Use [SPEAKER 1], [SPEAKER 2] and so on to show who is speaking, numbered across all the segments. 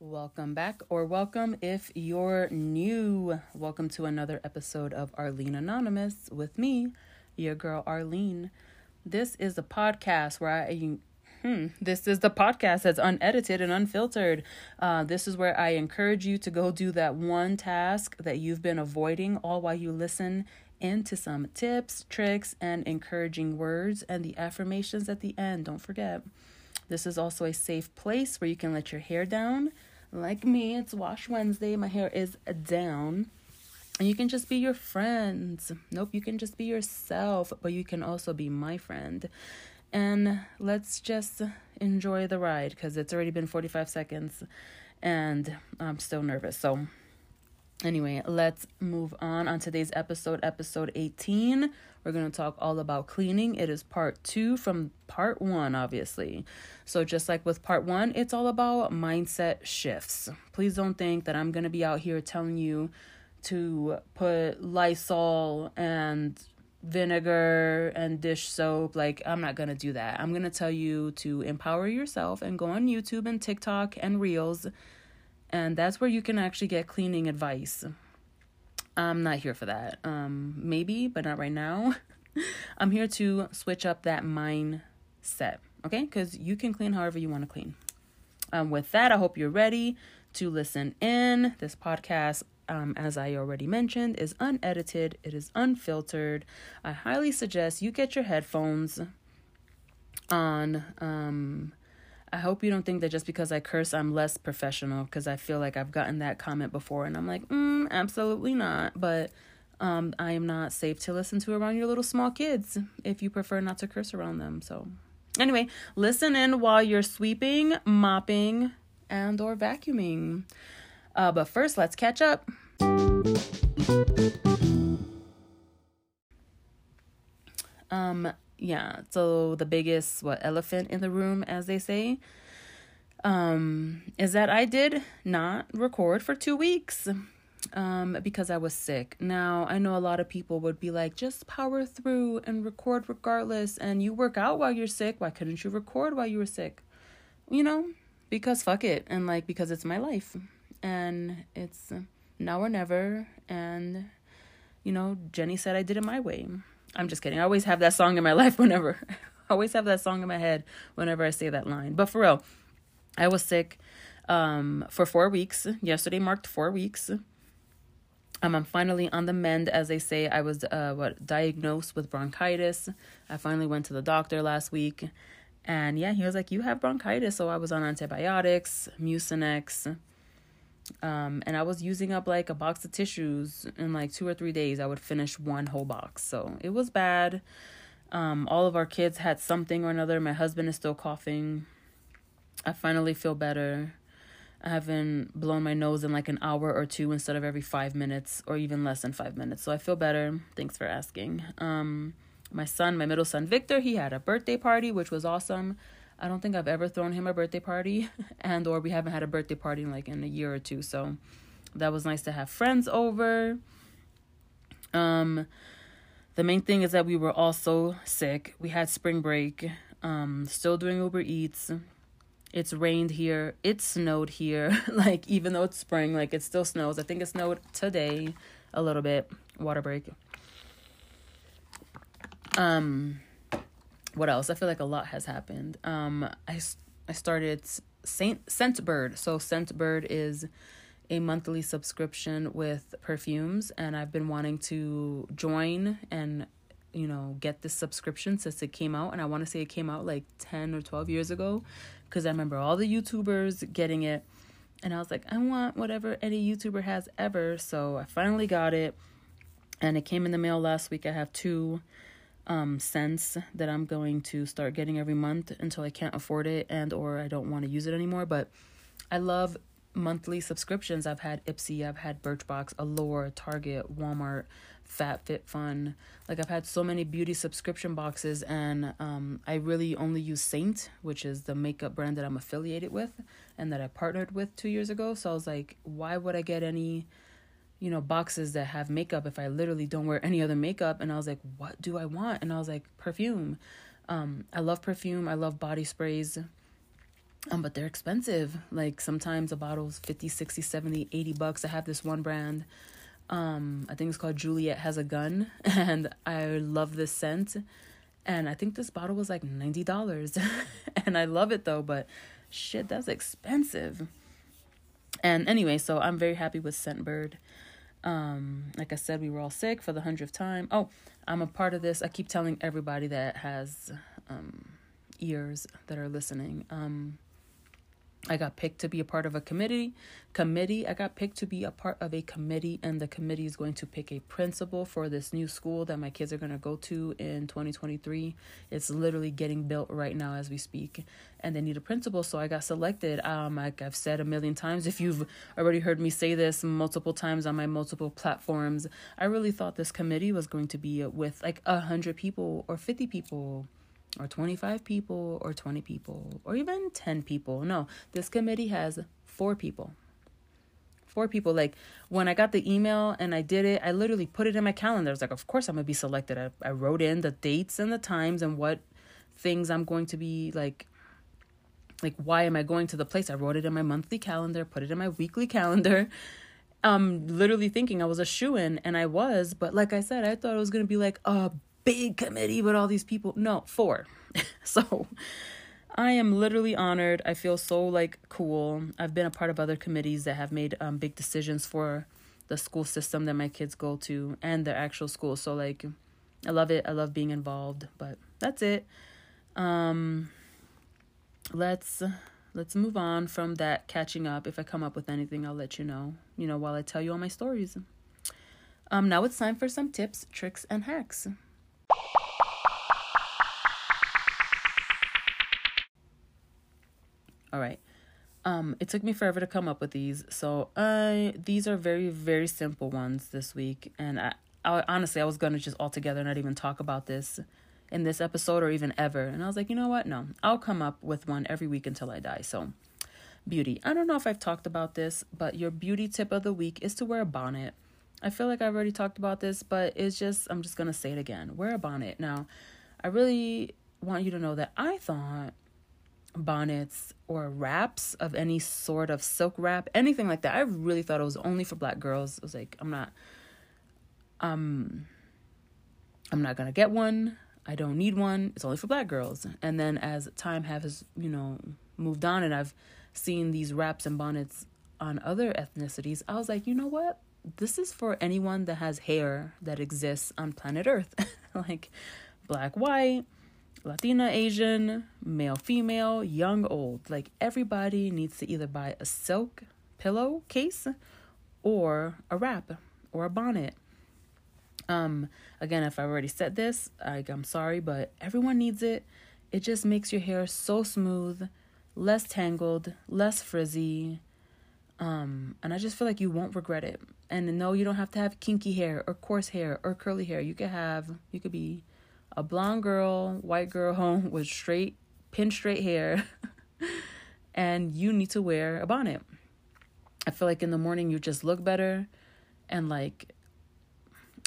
[SPEAKER 1] Welcome back, or welcome if you're new. Welcome to another episode of Arlene Anonymous with me, your girl Arlene. This is a podcast where I Hmm, this is the podcast that's unedited and unfiltered. Uh, this is where I encourage you to go do that one task that you've been avoiding, all while you listen into some tips, tricks, and encouraging words and the affirmations at the end. Don't forget. This is also a safe place where you can let your hair down like me, it's Wash Wednesday. My hair is down. And you can just be your friends. Nope, you can just be yourself, but you can also be my friend. And let's just enjoy the ride because it's already been 45 seconds and I'm still nervous. So, anyway, let's move on on today's episode, episode 18. We're going to talk all about cleaning. It is part two from part one, obviously. So, just like with part one, it's all about mindset shifts. Please don't think that I'm going to be out here telling you to put Lysol and vinegar and dish soap. Like, I'm not going to do that. I'm going to tell you to empower yourself and go on YouTube and TikTok and Reels. And that's where you can actually get cleaning advice. I'm not here for that. Um, maybe, but not right now. I'm here to switch up that mindset, okay? Because you can clean however you want to clean. Um, with that, I hope you're ready to listen in. This podcast, um, as I already mentioned, is unedited, it is unfiltered. I highly suggest you get your headphones on. Um, I hope you don't think that just because I curse, I'm less professional because I feel like I've gotten that comment before and I'm like, mm, absolutely not. But um, I am not safe to listen to around your little small kids if you prefer not to curse around them. So, anyway, listen in while you're sweeping, mopping, and or vacuuming. Uh, but first, let's catch up. Um, yeah so the biggest what elephant in the room as they say. Um is that i did not record for two weeks um because i was sick. Now i know a lot of people would be like just power through and record regardless and you work out while you're sick. Why couldn't you record while you were sick? You know because fuck it and like because it's my life and it's now or never and you know jenny said i did it my way I'm just kidding. I always have that song in my life whenever I always have that song in my head whenever I say that line. But for real, I was sick um, for four weeks. Yesterday marked four weeks. Um, I'm finally on the mend, as they say. I was uh, what diagnosed with bronchitis. I finally went to the doctor last week, and yeah, he was like, "You have bronchitis." So I was on antibiotics, Mucinex, um, and I was using up like a box of tissues in like two or three days. I would finish one whole box. So it was bad. Um, all of our kids had something or another. My husband is still coughing. I finally feel better. I haven't blown my nose in like an hour or two instead of every five minutes or even less than five minutes. So I feel better. Thanks for asking. Um, my son, my middle son Victor, he had a birthday party, which was awesome. I don't think I've ever thrown him a birthday party and or we haven't had a birthday party in like in a year or two. So that was nice to have friends over. Um the main thing is that we were also sick. We had spring break. Um still doing Uber Eats. It's rained here. It snowed here. like even though it's spring, like it still snows. I think it snowed today a little bit. Water break. Um what else? I feel like a lot has happened. Um, I I started Saint Scentbird. So Scentbird is a monthly subscription with perfumes, and I've been wanting to join and you know get this subscription since it came out. And I want to say it came out like ten or twelve years ago, because I remember all the YouTubers getting it, and I was like, I want whatever any YouTuber has ever. So I finally got it, and it came in the mail last week. I have two um, scents that I'm going to start getting every month until I can't afford it and or I don't want to use it anymore. But I love monthly subscriptions. I've had Ipsy, I've had Birchbox, Allure, Target, Walmart, FabFitFun. Like I've had so many beauty subscription boxes and um, I really only use Seint, which is the makeup brand that I'm affiliated with and that I partnered with two years ago. So I was like, why would I get any you know, boxes that have makeup if I literally don't wear any other makeup. And I was like, what do I want? And I was like, perfume. Um, I love perfume. I love body sprays. Um, but they're expensive. Like sometimes a bottle's 50, 60, 70, 80 bucks. I have this one brand. Um, I think it's called Juliet Has a Gun. And I love this scent. And I think this bottle was like $90. and I love it though, but shit, that's expensive. And anyway, so I'm very happy with Scentbird. Um, like I said, we were all sick for the hundredth time. Oh, I'm a part of this. I keep telling everybody that has um, ears that are listening. Um, I got picked to be a part of a committee. Committee. I got picked to be a part of a committee, and the committee is going to pick a principal for this new school that my kids are going to go to in 2023. It's literally getting built right now as we speak, and they need a principal. So I got selected. Um, like I've said a million times, if you've already heard me say this multiple times on my multiple platforms, I really thought this committee was going to be with like a hundred people or 50 people or 25 people or 20 people or even 10 people. No, this committee has four people. Four people. Like when I got the email and I did it, I literally put it in my calendar. I was like, of course I'm going to be selected. I, I wrote in the dates and the times and what things I'm going to be like. Like, why am I going to the place? I wrote it in my monthly calendar, put it in my weekly calendar. Um, literally thinking I was a shoe in, and I was, but like I said, I thought it was gonna be like a big committee with all these people. No, four. so I am literally honored. I feel so like cool. I've been a part of other committees that have made um, big decisions for the school system that my kids go to and their actual school. So like I love it. I love being involved, but that's it. Um let's let's move on from that catching up. If I come up with anything, I'll let you know, you know, while I tell you all my stories. Um now it's time for some tips, tricks and hacks. All right. Um, it took me forever to come up with these, so I these are very very simple ones this week, and I, I honestly I was gonna just altogether not even talk about this in this episode or even ever, and I was like, you know what? No, I'll come up with one every week until I die. So, beauty. I don't know if I've talked about this, but your beauty tip of the week is to wear a bonnet. I feel like I've already talked about this, but it's just, I'm just going to say it again. Wear a bonnet. Now, I really want you to know that I thought bonnets or wraps of any sort of silk wrap, anything like that, I really thought it was only for black girls. I was like, I'm not, um, I'm not going to get one. I don't need one. It's only for black girls. And then as time has, you know, moved on and I've seen these wraps and bonnets on other ethnicities, I was like, you know what? This is for anyone that has hair that exists on planet Earth, like black, white, Latina, Asian, male, female, young, old. Like everybody needs to either buy a silk pillow case or a wrap or a bonnet. Um, again, if I've already said this, I, I'm sorry, but everyone needs it. It just makes your hair so smooth, less tangled, less frizzy. Um, and I just feel like you won't regret it. And no, you don't have to have kinky hair or coarse hair or curly hair. You could have, you could be a blonde girl, white girl home with straight, pin straight hair, and you need to wear a bonnet. I feel like in the morning you just look better, and like,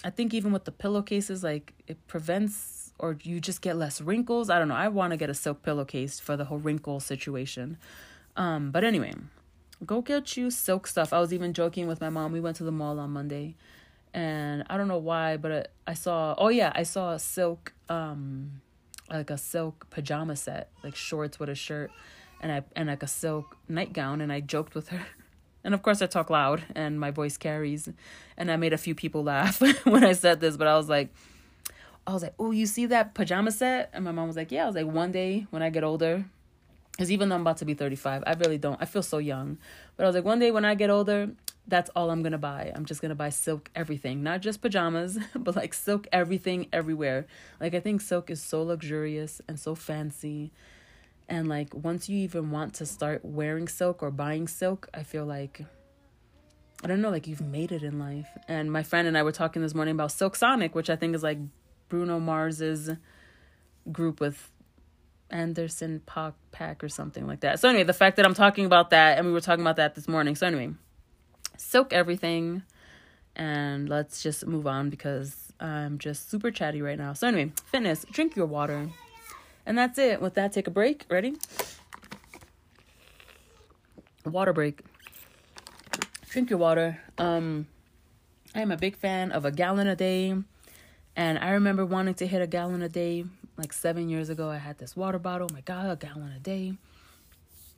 [SPEAKER 1] I think even with the pillowcases, like it prevents or you just get less wrinkles. I don't know. I want to get a silk pillowcase for the whole wrinkle situation. Um, but anyway, go get you silk stuff. I was even joking with my mom. We went to the mall on Monday, and I don't know why, but I saw. Oh yeah, I saw a silk, um, like a silk pajama set, like shorts with a shirt, and I and like a silk nightgown, and I joked with her. And of course, I talk loud, and my voice carries, and I made a few people laugh when I said this. But I was like, I was like, oh, you see that pajama set? And my mom was like, yeah. I was like, one day when I get older, because even though I'm about to be 35, I really don't. I feel so young. But I was like, one day when I get older, that's all I'm to buy. I'm just to buy silk everything, not just pajamas, but like silk everything everywhere. Like, I think silk is so luxurious and so fancy. And like, once you even want to start wearing silk or buying silk, I feel like, I don't know, like you've made it in life. And my friend and I were talking this morning about Silk Sonic, which I think is like Bruno Mars's group with Anderson Paak Pack or something like that. So anyway, the fact that I'm talking about that and we were talking about that this morning. So anyway, soak everything and let's just move on because I'm just super chatty right now. So, anyway, fitness, drink your water. And that's it. With that, take a break. Ready? Water break. Drink your water. Um, I am a big fan of a gallon a day. And I remember wanting to hit a gallon a day like seven years ago. I had this water bottle. Oh my God, a gallon a day.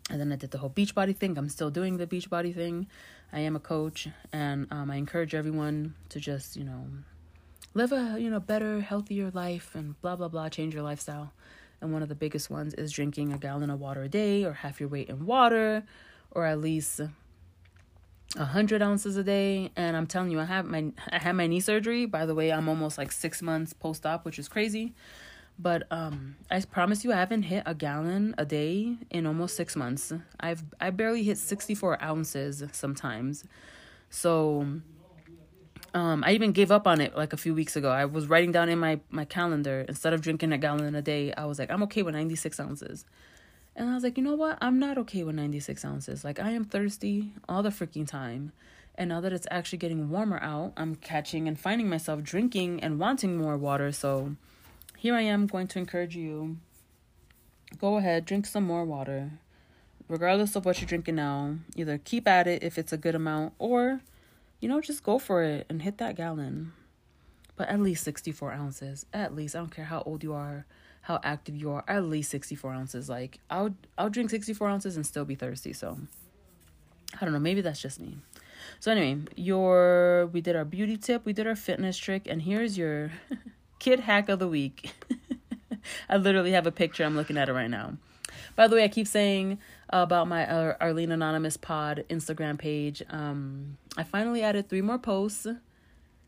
[SPEAKER 1] And then I did the whole Beachbody thing. I'm still doing the Beachbody thing. I am a coach, and um, I encourage everyone to just, you know, live a you know better, healthier life, and blah blah blah. Change your lifestyle. And one of the biggest ones is drinking a gallon of water a day, or half your weight in water, or at least a hundred ounces a day. And I'm telling you, I have my I had my knee surgery. By the way, I'm almost like six months post op, which is crazy. But um, I promise you, I haven't hit a gallon a day in almost six months. I've I barely hit sixty four ounces sometimes. So um, I even gave up on it like a few weeks ago. I was writing down in my my calendar instead of drinking a gallon a day. I was like, I'm okay with ninety six ounces. And I was like, you know what? I'm not okay with 96 ounces. Like, I am thirsty all the freaking time. And now that it's actually getting warmer out, I'm catching and finding myself drinking and wanting more water. So, here I am going to encourage you go ahead, drink some more water. Regardless of what you're drinking now, either keep at it if it's a good amount or, you know, just go for it and hit that gallon. But at least 64 ounces. At least. I don't care how old you are, how active you are. At least 64 ounces. Like, I'll, I'll drink 64 ounces and still be thirsty. So, I don't know. Maybe that's just me. So, anyway, your, we did our beauty tip, we did our fitness trick, and here's your. kid hack of the week. I literally have a picture. I'm looking at it right now. By the way, I keep saying about my uh, Arlene Anonymous Pod Instagram page. Um, I finally added three more posts.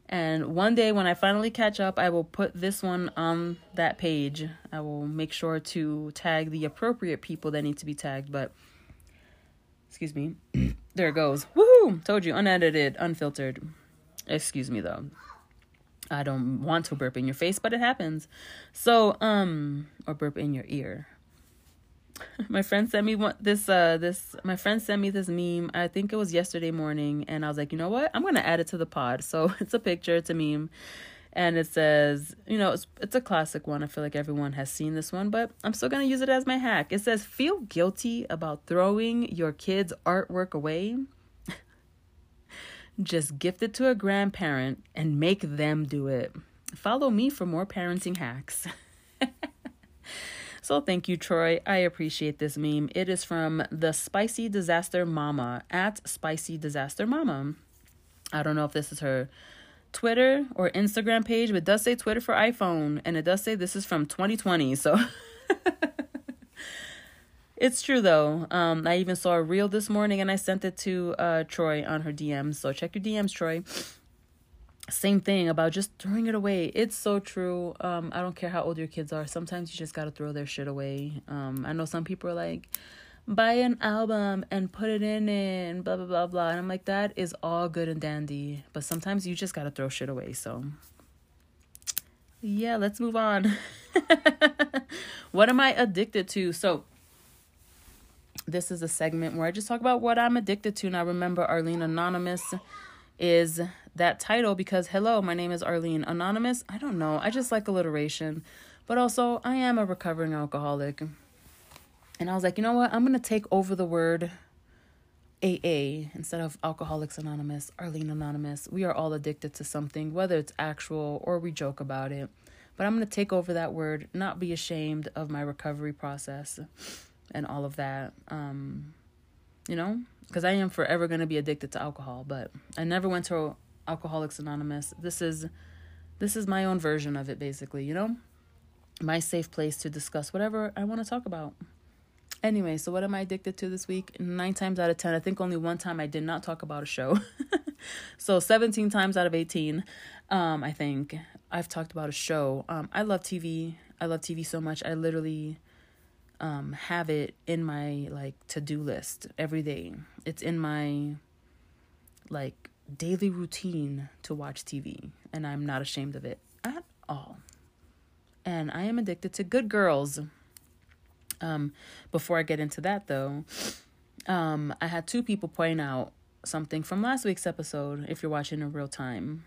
[SPEAKER 1] And one day when I finally catch up, I will put this one on that page. I will make sure to tag the appropriate people that need to be tagged. But, excuse me, there it goes. Woohoo! Told you, unedited, unfiltered. Excuse me though. I don't want to burp in your face, but it happens. So, um, or burp in your ear. my friend sent me one, this, uh, this, my friend sent me this meme. I think it was yesterday morning. And I was like, you know what? I'm to add it to the pod. So it's a picture, it's a meme. And it says, you know, it's, it's a classic one. I feel like everyone has seen this one, but I'm still to use it as my hack. It says, feel guilty about throwing your kids' artwork away just gift it to a grandparent and make them do it. Follow me for more parenting hacks. so thank you, Troy. I appreciate this meme. It is from the Spicy Disaster Mama at Spicy Disaster Mama. I don't know if this is her Twitter or Instagram page, but it does say Twitter for iPhone, and it does say this is from 2020. So It's true though. Um, I even saw a reel this morning and I sent it to uh, Troy on her DMs. So check your DMs, Troy. Same thing about just throwing it away. It's so true. Um, I don't care how old your kids are. Sometimes you just gotta throw their shit away. Um, I know some people are like, buy an album and put it in and blah blah blah blah. And I'm like, that is all good and dandy. But sometimes you just gotta throw shit away. So yeah, let's move on. what am I addicted to? So this is a segment where I just talk about what I'm addicted to. Now, remember, Arlene Anonymous is that title because, hello, my name is Arlene Anonymous. I don't know. I just like alliteration. But also, I am a recovering alcoholic. And I was like, you know what? I'm going to take over the word AA instead of Alcoholics Anonymous, Arlene Anonymous. We are all addicted to something, whether it's actual or we joke about it. But I'm going to take over that word, not be ashamed of my recovery process and all of that. Um, you know, because I am forever going to be addicted to alcohol, but I never went to Alcoholics Anonymous. This is this is my own version of it basically, you know? My safe place to discuss whatever I want to talk about. Anyway, so what am I addicted to this week? 9 times out of 10, I think only one time I did not talk about a show. so 17 times out of 18, um I think I've talked about a show. Um I love TV. I love TV so much. I literally um, have it in my like to-do list every day. It's in my like daily routine to watch TV and I'm not ashamed of it at all. And I am addicted to Good Girls. Um before I get into that though, um I had two people point out something from last week's episode if you're watching in real time.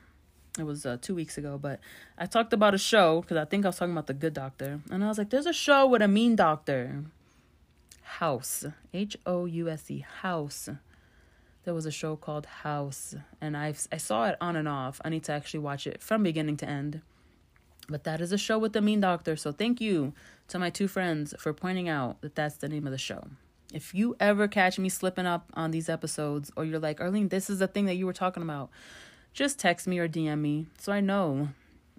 [SPEAKER 1] It was uh, two weeks ago, but I talked about a show because I think I was talking about The Good Doctor. And I was like, there's a show with a mean doctor. House. H O U S E. House. There was a show called House. And I I saw it on and off. I need to actually watch it from beginning to end. But that is a show with the mean doctor. So thank you to my two friends for pointing out that that's the name of the show. If you ever catch me slipping up on these episodes, or you're like, Arlene, this is the thing that you were talking about, just text me or DM me so I know.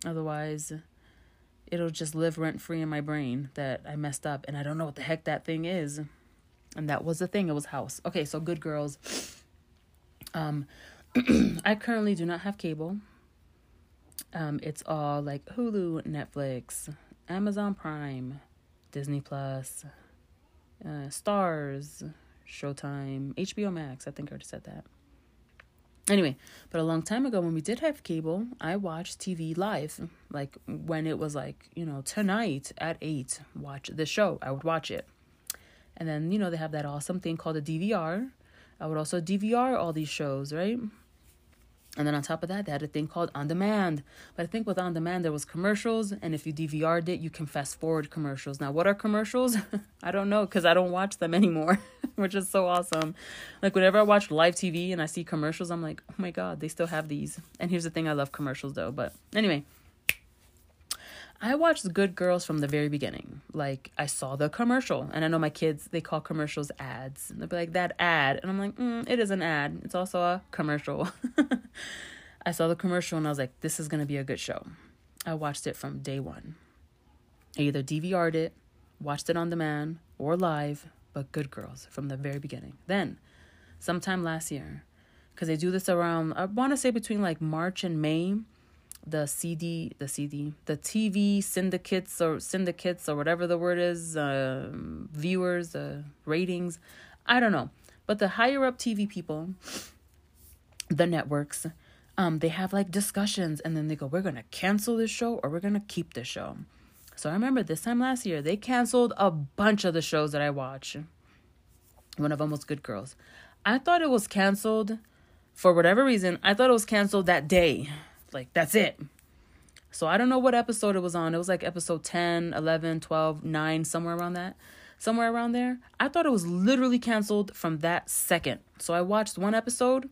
[SPEAKER 1] Otherwise, it'll just live rent free in my brain that I messed up and I don't know what the heck that thing is. And that was the thing, it was house. Okay, so good girls. Um I currently do not have cable. Um it's all like Hulu, Netflix, Amazon Prime, Disney Plus, uh, Starz, Showtime, HBO Max. I think I already said that. Anyway, but a long time ago when we did have cable, I watched TV live. Like when it was like, you know, tonight at 8, watch the show. I would watch it. And then, you know, they have that awesome thing called a DVR. I would also DVR all these shows, right? And then on top of that, they had a thing called on demand. But I think with on demand, there was commercials. And if you DVR'd it, you can fast forward commercials. Now, what are commercials? I don't know because I don't watch them anymore, which is so awesome. Like, whenever I watch live TV and I see commercials, I'm like, oh my God, they still have these. And here's the thing I love commercials though. But anyway, I watched Good Girls from the very beginning. Like I saw the commercial, and I know my kids they call commercials ads. They'll be like that ad, and I'm like, mm, it is an ad. It's also a commercial. I saw the commercial and I was like, this is gonna be a good show. I watched it from day one. I either DVR'd it, watched it on demand, or live, but Good Girls from the very beginning. Then, sometime last year, because they do this around, I want to say between like March and May the CD, the CD, the TV syndicates or syndicates or whatever the word is, uh, viewers, uh, ratings, I don't know. But the higher up TV people, the networks, um, they have like discussions and then they go, we're to cancel this show or we're to keep this show. So I remember this time last year, they canceled a bunch of the shows that I watch. One of them was Good Girls. I thought it was canceled for whatever reason. I thought it was canceled that day like that's it. So I don't know what episode it was on. It was like episode 10, 11, 12, 9, somewhere around that. Somewhere around there. I thought it was literally canceled from that second. So I watched one episode,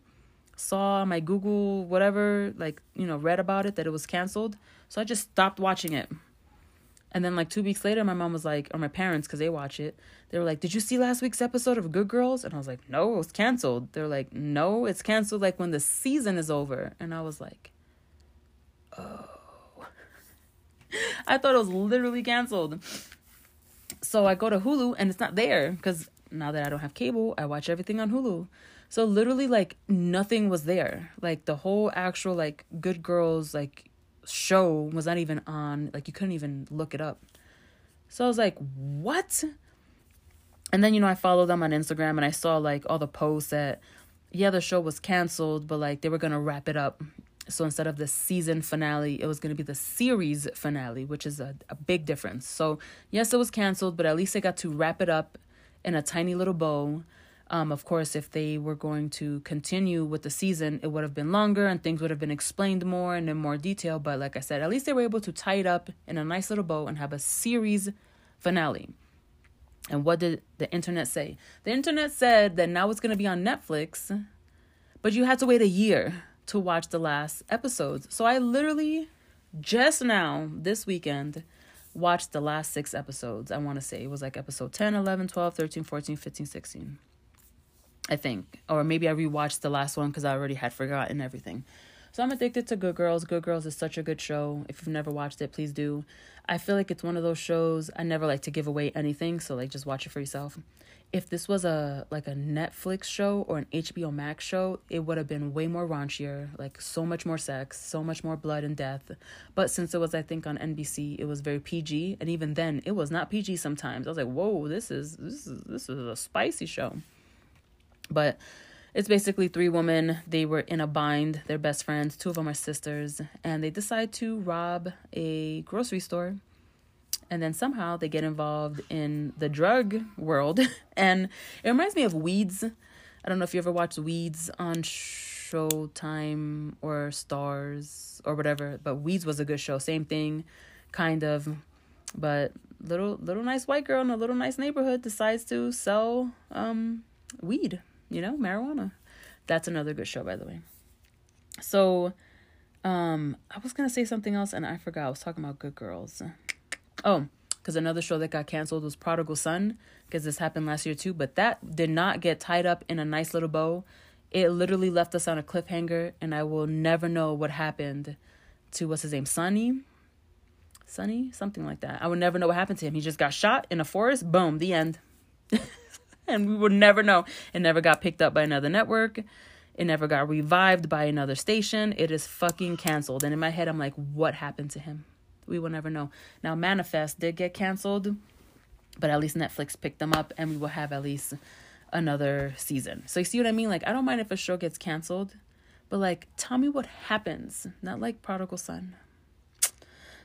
[SPEAKER 1] saw my Google whatever, like, you know, read about it that it was canceled. So I just stopped watching it. And then like 2 weeks later my mom was like or my parents cuz they watch it. They were like, "Did you see last week's episode of Good Girls?" And I was like, "No, it was canceled." They're like, "No, it's canceled like when the season is over." And I was like, oh. I thought it was literally canceled. So I go to Hulu and it's not there because now that I don't have cable, I watch everything on Hulu. So literally like nothing was there. Like the whole actual like Good Girls like show was not even on. Like you couldn't even look it up. So I was like, "What?" And then you know I followed them on Instagram and I saw like all the posts that yeah, the show was canceled, but like they were going to wrap it up so instead of the season finale, it was going to be the series finale, which is a, a big difference. So, yes, it was canceled, but at least they got to wrap it up in a tiny little bow. Um, of course, if they were going to continue with the season, it would have been longer and things would have been explained more and in more detail. But like I said, at least they were able to tie it up in a nice little bow and have a series finale. And what did the internet say? The internet said that now it's going to be on Netflix, but you had to wait a year to watch the last episodes. So I literally just now this weekend watched the last six episodes. I want to say it was like episode 10, 11, 12, 13, 14, 15, 16. I think. Or maybe I rewatched the last one because I already had forgotten everything. So I'm addicted to Good Girls. Good Girls is such a good show. If you've never watched it, please do. I feel like it's one of those shows I never like to give away anything, so like just watch it for yourself if this was a like a Netflix show or an HBO Max show, it would have been way more raunchier, like so much more sex, so much more blood and death. But since it was I think on NBC, it was very PG, and even then it was not PG sometimes. I was like, "Whoa, this is this is this is a spicy show." But it's basically three women. They were in a bind. They're best friends. Two of them are sisters, and they decide to rob a grocery store and then somehow they get involved in the drug world and it reminds me of weeds i don't know if you ever watched Weeds on Showtime or Starz or whatever, but Weeds was a good show. Same thing, kind of, but little little nice white girl in a little nice neighborhood decides to sell um weed, you know, marijuana. That's another good show by the way. So um I was to say something else and I forgot. I was talking about Good Girls. Oh, cuz another show that got canceled was Prodigal Son because this happened last year too, but that did not get tied up in a nice little bow. It literally left us on a cliffhanger and I will never know what happened to what's his name, Sonny Sonny, something like that. I would never know what happened to him. He just got shot in a forest. Boom, the end. and we would never know. It never got picked up by another network. It never got revived by another station. It is fucking canceled. And in my head, I'm like, what happened to him? We will never know. Now, Manifest did get canceled, but at least Netflix picked them up, and we will have at least another season. So you see what I mean? Like, I don't mind if a show gets canceled, but like, tell me what happens. Not like Prodigal Son.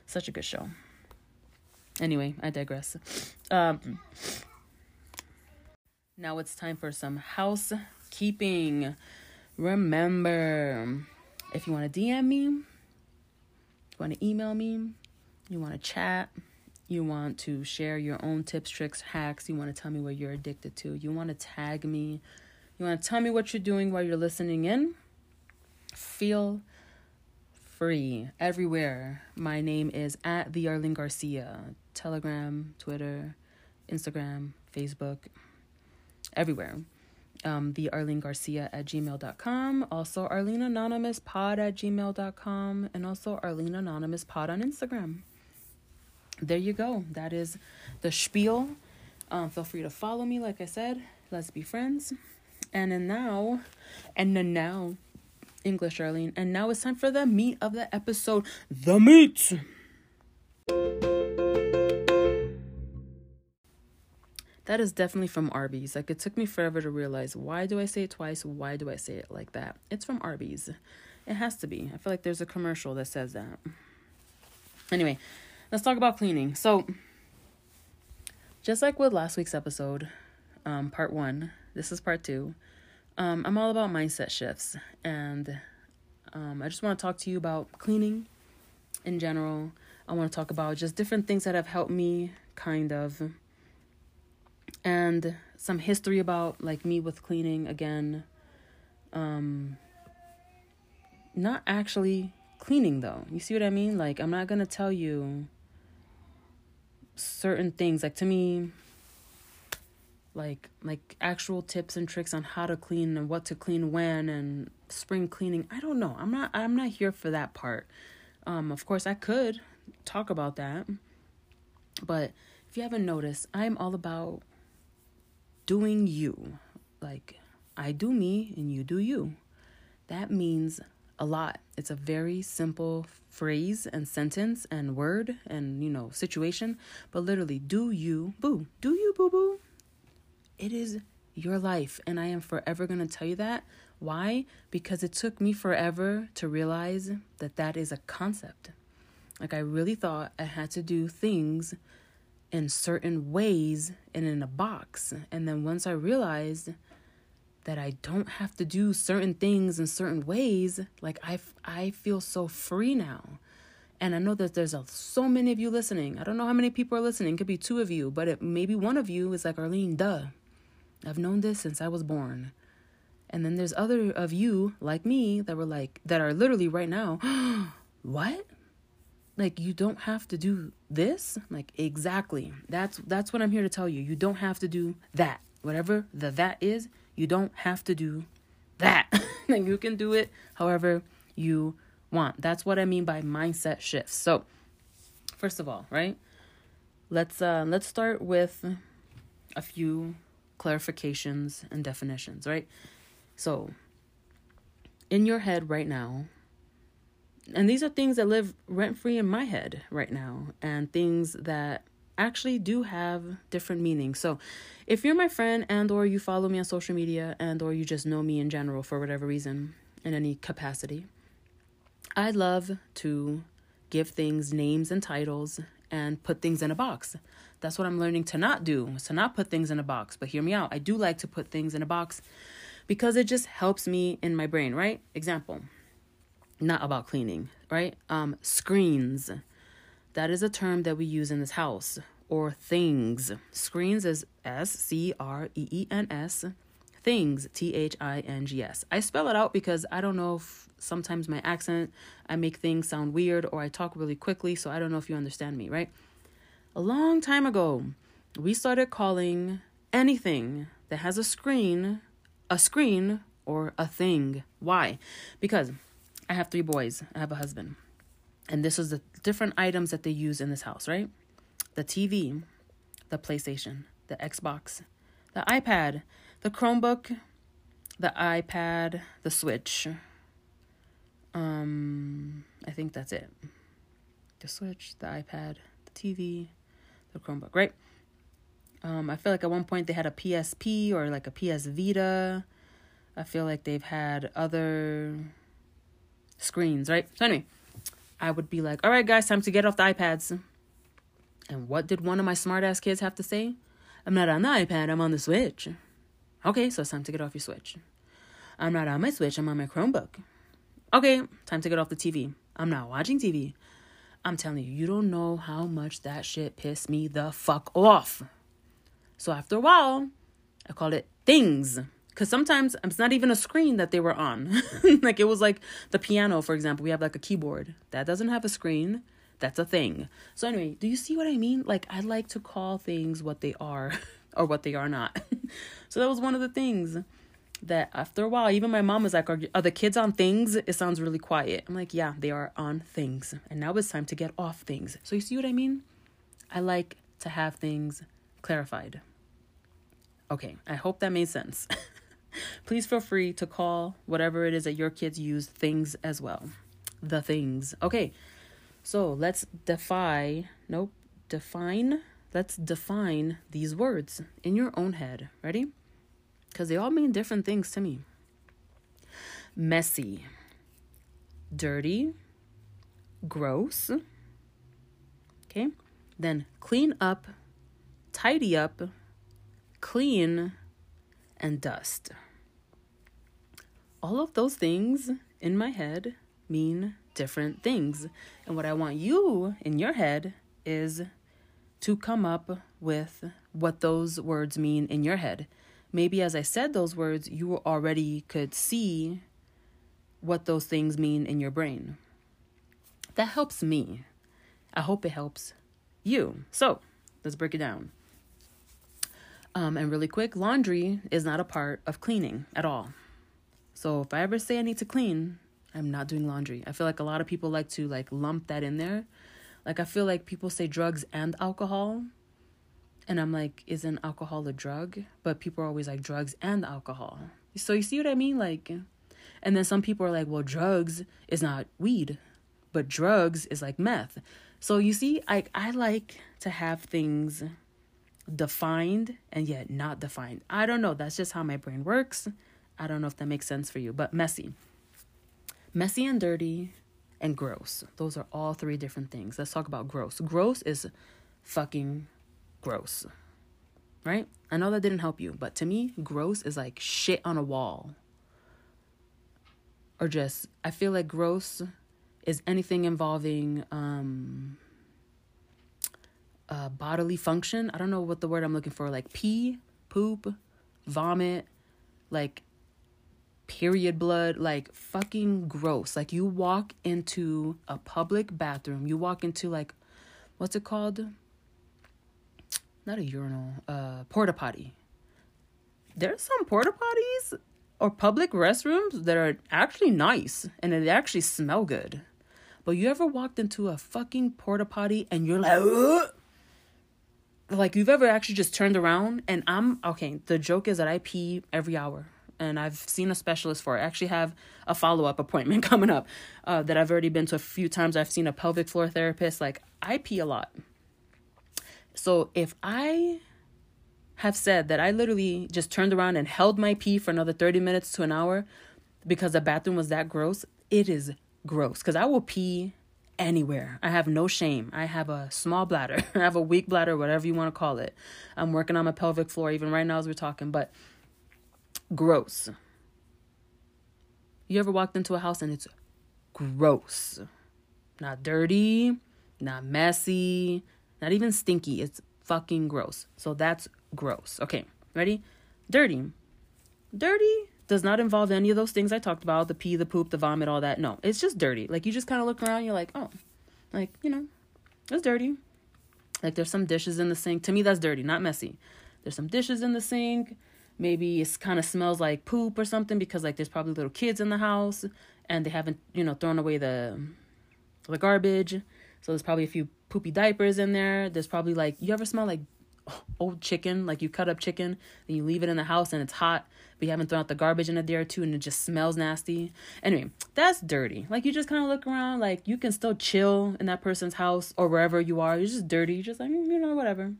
[SPEAKER 1] Such a good show. Anyway, I digress. Um, now it's time for some housekeeping. Remember, if you want to DM me, you want to email me, you want to chat, you want to share your own tips, tricks, hacks, you want to tell me what you're addicted to, you want to tag me, you want to tell me what you're doing while you're listening in, feel free everywhere. My name is at the Arlene Garcia. Telegram, Twitter, Instagram, Facebook, everywhere. Um, the Arlene Garcia at gmail.com. Also Arlene Anonymous Pod at gmail.com. And also Arlene Anonymous Pod on Instagram. There you go. That is the spiel. Um, feel free to follow me, like I said. Let's be friends. And then now, and then now, English, Arlene. And now it's time for the meat of the episode the meat. That is definitely from Arby's. Like, it took me forever to realize why do I say it twice? Why do I say it like that? It's from Arby's. It has to be. I feel like there's a commercial that says that. Anyway, let's talk about cleaning. So, just like with last week's episode, um, part one, this is part two. Um, I'm all about mindset shifts, and um, I just want to talk to you about cleaning in general. I want to talk about just different things that have helped me, kind of, and some history about like me with cleaning again. Um, not actually cleaning though. You see what I mean? Like, I'm not gonna tell you certain things. Like, to me, like like actual tips and tricks on how to clean and what to clean when and spring cleaning. I don't know. I'm not I'm not here for that part. Um of course I could talk about that. But if you haven't noticed, I'm all about doing you. Like I do me and you do you. That means a lot. It's a very simple phrase and sentence and word and you know situation, but literally do you boo. Do you boo boo? It is your life. And I am forever going to tell you that. Why? Because it took me forever to realize that that is a concept. Like, I really thought I had to do things in certain ways and in a box. And then once I realized that I don't have to do certain things in certain ways, like I, I feel so free now. And I know that there's a, so many of you listening. I don't know how many people are listening. It could be two of you, but it, maybe one of you is like, Arlene, duh. I've known this since I was born. And then there's other of you like me that were like that are literally right now, what? Like you don't have to do this? Like exactly. That's that's what I'm here to tell you. You don't have to do that. Whatever the that is, you don't have to do that. like you can do it however you want. That's what I mean by mindset shifts. So, first of all, right? Let's uh let's start with a few clarifications and definitions, right? So, in your head right now, and these are things that live rent free in my head right now, and things that actually do have different meanings. So, if you're my friend and or you follow me on social media and or you just know me in general for whatever reason in any capacity, I love to give things names and titles and put things in a box. That's what I'm learning to not do, to not put things in a box. But hear me out. I do like to put things in a box because it just helps me in my brain, right? Example, not about cleaning, right? Um, screens. That is a term that we use in this house. Or things. Screens is S C R E E N S. Things, T H I N G S. I spell it out because I don't know if sometimes my accent, I make things sound weird or I talk really quickly, so I don't know if you understand me, right? A long time ago, we started calling anything that has a screen a screen or a thing. Why? Because I have three boys, I have a husband. And this is the different items that they use in this house, right? The TV, the PlayStation, the Xbox, the iPad, the Chromebook, the iPad, the Switch. Um, I think that's it. The Switch, the iPad, the TV, the Chromebook, right? Um, I feel like at one point they had a PSP or like a PS Vita. I feel like they've had other screens, right? So anyway, I would be like, all right, guys, time to get off the iPads. And what did one of my smartass kids have to say? I'm not on the iPad, I'm on the Switch. Okay, so it's time to get off your Switch. I'm not on my Switch, I'm on my Chromebook. Okay, time to get off the TV. I'm not watching TV. I'm telling you, you don't know how much that shit pissed me the fuck off. So after a while, I called it things. Because sometimes it's not even a screen that they were on. like it was like the piano, for example. We have like a keyboard that doesn't have a screen. That's a thing. So, anyway, do you see what I mean? Like, I like to call things what they are or what they are not. so, that was one of the things that after a while, even my mom was like, are, are the kids on things? It sounds really quiet. I'm like, Yeah, they are on things. And now it's time to get off things. So, you see what I mean? I like to have things clarified. Okay, I hope that made sense. Please feel free to call whatever it is that your kids use things as well. The things. Okay, so let's defy, nope, define, let's define these words in your own head. Ready? Because they all mean different things to me. Messy, dirty, gross. Okay, then clean up, tidy up, clean, and dust. All of those things in my head mean different things. And what I want you in your head is to come up with what those words mean in your head. Maybe as I said those words, you already could see what those things mean in your brain. That helps me. I hope it helps you. So let's break it down. Um, and really quick, laundry is not a part of cleaning at all. So if I ever say I need to clean, I'm not doing laundry. I feel like a lot of people like to like lump that in there. Like I feel like people say drugs and alcohol. And I'm like, isn't alcohol a drug? But people are always like drugs and alcohol. So you see what I mean? Like and then some people are like, well, drugs is not weed, but drugs is like meth. So you see, I I like to have things defined and yet not defined. I don't know. That's just how my brain works. I don't know if that makes sense for you, but messy. Messy and dirty and gross. Those are all three different things. Let's talk about gross. Gross is fucking gross. Right? I know that didn't help you, but to me, gross is like shit on a wall. Or just, I feel like gross is anything involving um bodily function. I don't know what the word I'm looking for, like pee, poop, vomit, like period blood, like fucking gross. Like you walk into a public bathroom, you walk into like, what's it called? Not a urinal, uh, porta potty. There's some porta potties or public restrooms that are actually nice and they actually smell good. But you ever walked into a fucking porta potty and you're like, Ugh! like you've ever actually just turned around and I'm okay, the joke is that I pee every hour and I've seen a specialist for it. I actually have a follow up appointment coming up uh, that I've already been to a few times. I've seen a pelvic floor therapist. Like, I pee a lot. So if I have said that I literally just turned around and held my pee for another 30 minutes to an hour because the bathroom was that gross, it is gross because I will pee anywhere. I have no shame. I have a small bladder. I have a weak bladder, whatever you want to call it. I'm working on my pelvic floor even right now as we're talking, but gross. You ever walked into a house and it's gross? Not dirty, not messy, not even stinky. It's fucking gross. So that's gross. Okay, ready? Dirty. Dirty does not involve any of those things I talked about the pee, the poop, the vomit, all that. No, it's just dirty. Like you just kind of look around, you're like, oh, like, you know, it's dirty. Like there's some dishes in the sink. To me, that's dirty, not messy. There's some dishes in the sink. Maybe it kind of smells like poop or something because like there's probably little kids in the house and they haven't, you know, thrown away the the garbage. So there's probably a few poopy diapers in there. There's probably like you ever smell like old chicken, like you cut up chicken and you leave it in the house and it's hot, but you haven't thrown out the garbage in a day or two and it just smells nasty. Anyway, that's dirty. Like you just kind of look around, like you can still chill in that person's house or wherever you are. You're just dirty. You're just like, mm, you know, whatever.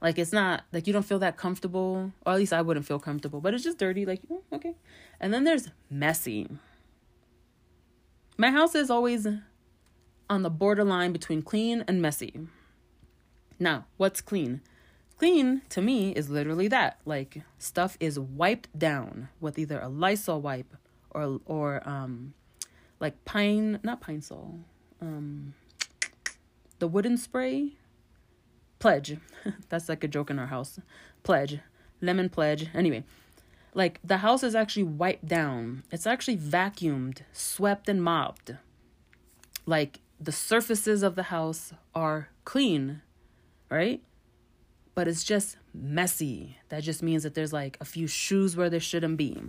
[SPEAKER 1] Like it's not like you don't feel that comfortable, or at least I wouldn't feel comfortable, but it's just dirty. Like, mm, okay. And then there's messy. My house is always on the borderline between clean and messy. Now, what's clean? Clean to me is literally that. Like stuff is wiped down with either a Lysol wipe or or um like pine not Pine-Sol. Um the wooden spray pledge. That's like a joke in our house. Pledge. Lemon pledge. Anyway, like the house is actually wiped down. It's actually vacuumed, swept and mopped. Like the surfaces of the house are clean right? But it's just messy. That just means that there's like a few shoes where there shouldn't be.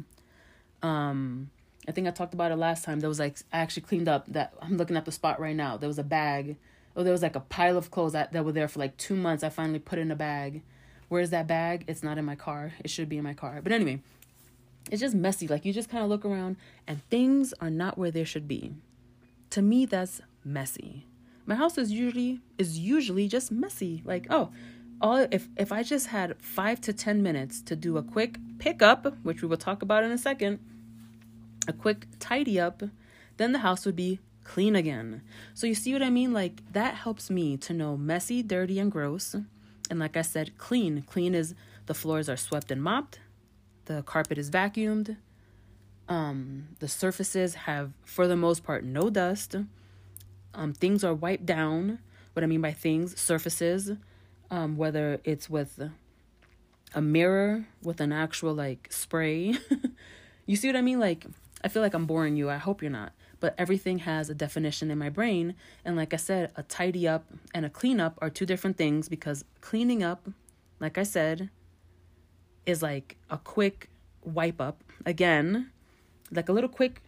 [SPEAKER 1] Um, I think I talked about it last time. There was like I actually cleaned up that I'm looking at the spot right now. There was a bag. Oh, there was like a pile of clothes that, that were there for like two months. I finally put in a bag. Where's that bag? It's not in my car. It should be in my car. But anyway, it's just messy. Like you just kind of look around and things are not where they should be. To me, that's messy my house is usually is usually just messy. Like, oh, all if if I just had 5 to 10 minutes to do a quick pickup, which we will talk about in a second, a quick tidy up, then the house would be clean again. So you see what I mean? Like that helps me to know messy, dirty and gross. And like I said, clean. Clean is the floors are swept and mopped. The carpet is vacuumed. Um, the surfaces have, for the most part, no dust um, things are wiped down. What I mean by things, surfaces, um, whether it's with a mirror, with an actual like spray. you see what I mean? Like, I feel like I'm boring you. I hope you're not. But everything has a definition in my brain. And like I said, a tidy up and a clean up are two different things because cleaning up, like I said, is like a quick wipe up. Again, like a little quick,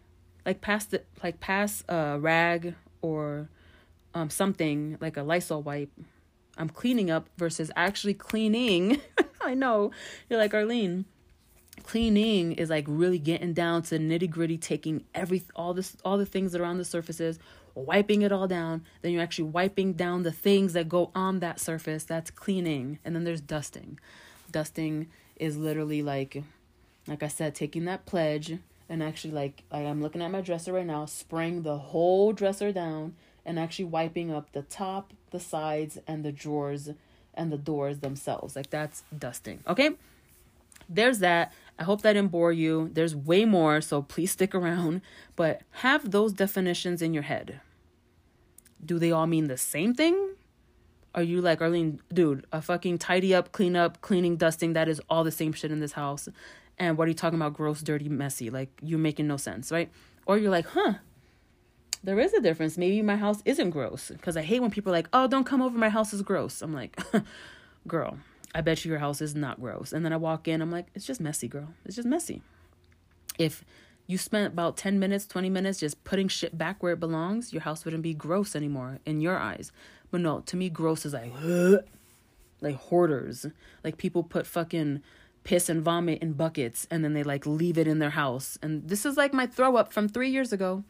[SPEAKER 1] like pass the, like pass a rag or um, something like a Lysol wipe, I'm cleaning up versus actually cleaning. I know you're like Arlene. Cleaning is like really getting down to nitty gritty, taking every all this all the things that are on the surfaces, wiping it all down. Then you're actually wiping down the things that go on that surface. That's cleaning. And then there's dusting. Dusting is literally like, like I said, taking that pledge and actually like, like I'm looking at my dresser right now, spraying the whole dresser down and actually wiping up the top, the sides, and the drawers and the doors themselves. Like that's dusting. Okay? There's that. I hope that didn't bore you. There's way more, so please stick around. But have those definitions in your head. Do they all mean the same thing? Are you like Arlene, dude, a fucking tidy up, clean up, cleaning, dusting, that is all the same shit in this house. And what are you talking about? Gross, dirty, messy. Like you're making no sense, right? Or you're like, huh, there is a difference. Maybe my house isn't gross. Because I hate when people are like, oh, don't come over. My house is gross. I'm like, girl, I bet you your house is not gross. And then I walk in, I'm like, it's just messy, girl. It's just messy. If you spent about 10 minutes, 20 minutes just putting shit back where it belongs, your house wouldn't be gross anymore in your eyes. But no, to me, gross is like, like hoarders. Like people put fucking piss and vomit in buckets and then they like leave it in their house. And this is like my throw up from three years ago.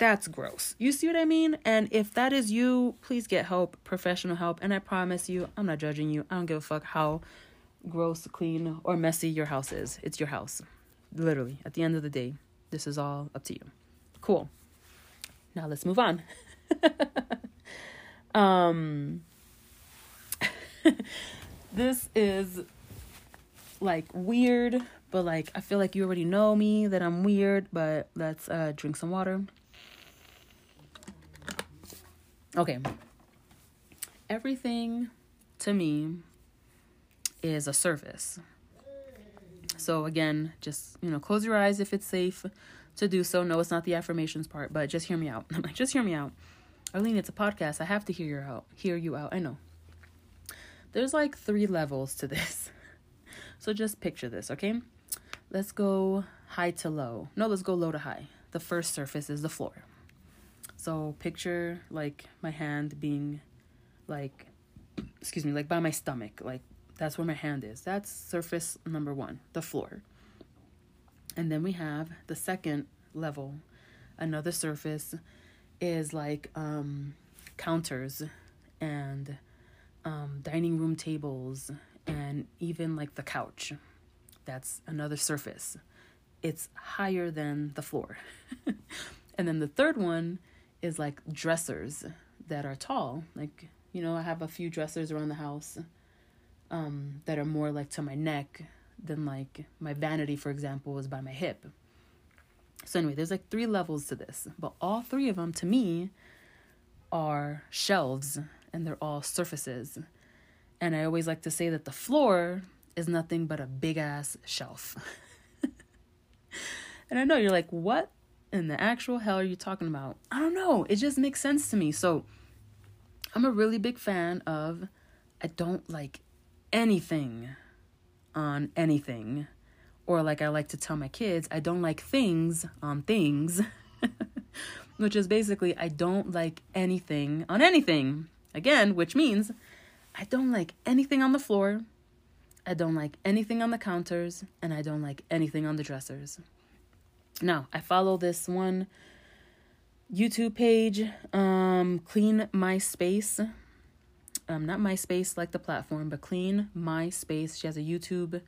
[SPEAKER 1] That's gross. You see what I mean? And if that is you, please get help, professional help. And I promise you, I'm not judging you. I don't give a fuck how gross, clean, or messy your house is. It's your house. Literally, at the end of the day, this is all up to you. Cool. Now let's move on. um this is like weird, But like I feel like you already know me that I'm weird, but let's uh drink some water. Okay. Everything to me is a surface. So again, just you know, close your eyes if it's safe to do so. No, it's not the affirmations part, but just hear me out. Just hear me out. Arlene, it's a podcast. I have to hear you out. Hear you out. I know. There's like three levels to this. So just picture this, okay? Let's go high to low. No, let's go low to high. The first surface is the floor. So picture like my hand being like excuse me, like by my stomach. Like that's where my hand is. That's surface number 1, the floor. And then we have the second level. Another surface is like um counters and um dining room tables and even like the couch. That's another surface. It's higher than the floor. and then the third one is like dressers that are tall. Like, you know, I have a few dressers around the house um, that are more like to my neck than like my vanity, for example, is by my hip. So, anyway, there's like three levels to this, but all three of them to me are shelves and they're all surfaces. And I always like to say that the floor is nothing but a big ass shelf. and I know you're like, what in the actual hell are you talking about? I don't know. It just makes sense to me. So I'm a really big fan of, I don't like anything on anything. Or like I like to tell my kids, I don't like things on things. which is basically, I don't like anything on anything. Again, which means I don't like anything on the floor. I don't like anything on the counters. And I don't like anything on the dressers. Now, I follow this one YouTube page, um, Clean My Space. Um, not MySpace like the platform, but Clean My Space. She has a YouTube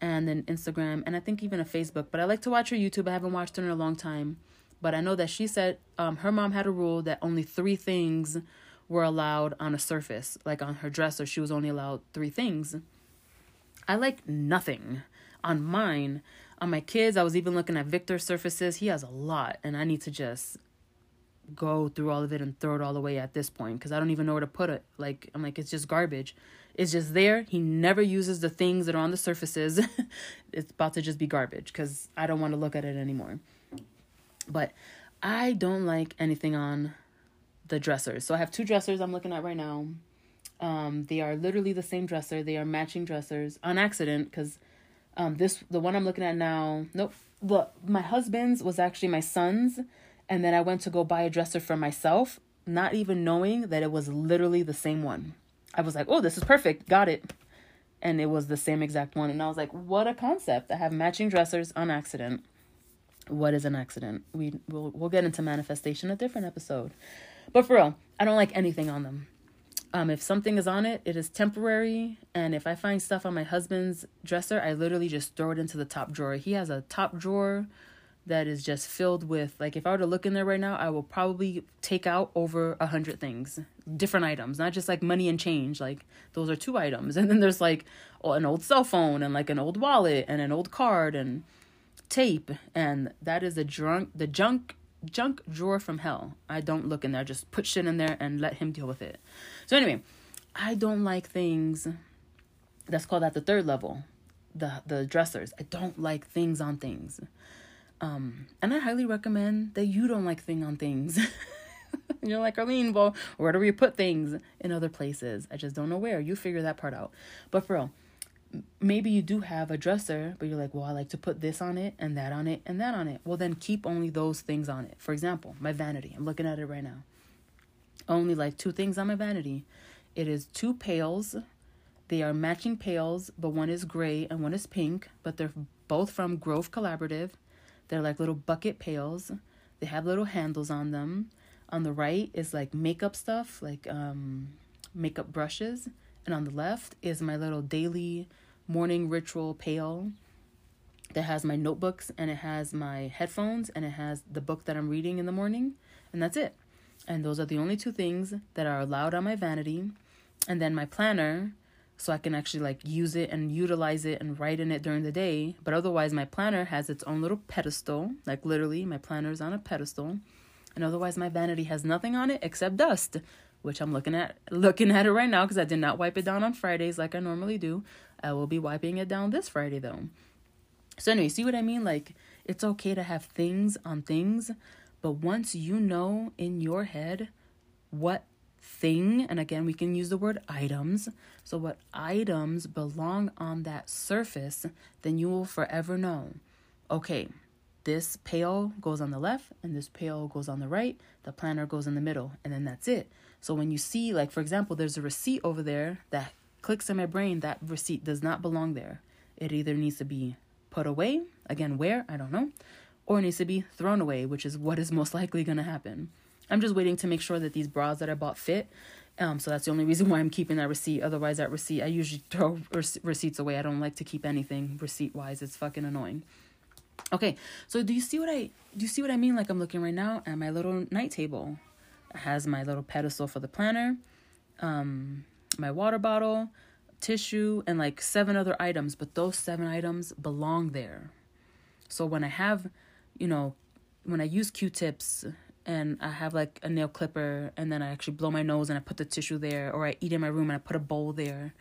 [SPEAKER 1] and then Instagram, and I think even a Facebook. But I like to watch her YouTube. I haven't watched her in a long time. But I know that she said um, her mom had a rule that only three things were allowed on a surface. Like on her dresser, she was only allowed three things. I like nothing on mine. On my kids, I was even looking at Victor surfaces. He has a lot, and I need to just go through all of it and throw it all away at this point because I don't even know where to put it. Like, I'm like, it's just garbage. It's just there. He never uses the things that are on the surfaces. it's about to just be garbage because I don't want to look at it anymore. But I don't like anything on the dressers. So I have two dressers I'm looking at right now. Um, they are literally the same dresser. They are matching dressers on accident because um, this the one I'm looking at now. Nope. The my husband's was actually my son's, and then I went to go buy a dresser for myself, not even knowing that it was literally the same one. I was like, "Oh, this is perfect. Got it." And it was the same exact one. And I was like, "What a concept! I have matching dressers on accident." What is an accident? We will we'll get into manifestation a different episode. But for real, I don't like anything on them. Um, if something is on it, it is temporary. And if I find stuff on my husband's dresser, I literally just throw it into the top drawer. He has a top drawer that is just filled with like if I were to look in there right now, I will probably take out over a hundred things, different items, not just like money and change. Like those are two items, and then there's like an old cell phone and like an old wallet and an old card and tape, and that is the drunk the junk junk drawer from hell. I don't look in there. Just put shit in there and let him deal with it. So anyway, I don't like things. That's called at the third level, the the dressers. I don't like things on things. Um, and I highly recommend that you don't like thing on things. You're like Arlene, well, where do we put things in other places? I just don't know where. You figure that part out. But for real, maybe you do have a dresser, but you're like, well, I like to put this on it and that on it and that on it. Well, then keep only those things on it. For example, my vanity. I'm looking at it right now. Only like two things on my vanity. It is two pails. They are matching pails, but one is gray and one is pink, but they're both from Grove Collaborative. They're like little bucket pails. They have little handles on them. On the right is like makeup stuff, like um makeup brushes, and on the left is my little daily morning ritual pail that has my notebooks and it has my headphones and it has the book that I'm reading in the morning, and that's it. And those are the only two things that are allowed on my vanity. And then my planner, so I can actually like use it and utilize it and write in it during the day. But otherwise, my planner has its own little pedestal. Like literally, my planner is on a pedestal, and otherwise, my vanity has nothing on it except dust, which I'm looking at looking at it right now because I did not wipe it down on Fridays like I normally do. I will be wiping it down this Friday though. So anyway, see what I mean? Like it's okay to have things on things, but once you know in your head what thing, and again, we can use the word items. So, what items belong on that surface, then you will forever know okay, this pail goes on the left and this pail goes on the right, the planner goes in the middle, and then that's it. So, when you see, like, for example, there's a receipt over there that clicks in my brain, that receipt does not belong there. It either needs to be put away, again, where? I don't know, or it needs to be thrown away, which is what is most likely going to happen. I'm just waiting to make sure that these bras that I bought fit. Um, so that's the only reason why I'm keeping that receipt. Otherwise, that receipt, I usually throw receipts away. I don't like to keep anything receipt wise. It's fucking annoying. Okay, so do you see what I do? You see what I mean? Like I'm looking right now at my little night table. Has my little pedestal for the planner, um, my water bottle, tissue, and like seven other items. But those seven items belong there. So when I have, you know, when I use Q-tips and I have like a nail clipper and then I actually blow my nose and I put the tissue there or I eat in my room and I put a bowl there.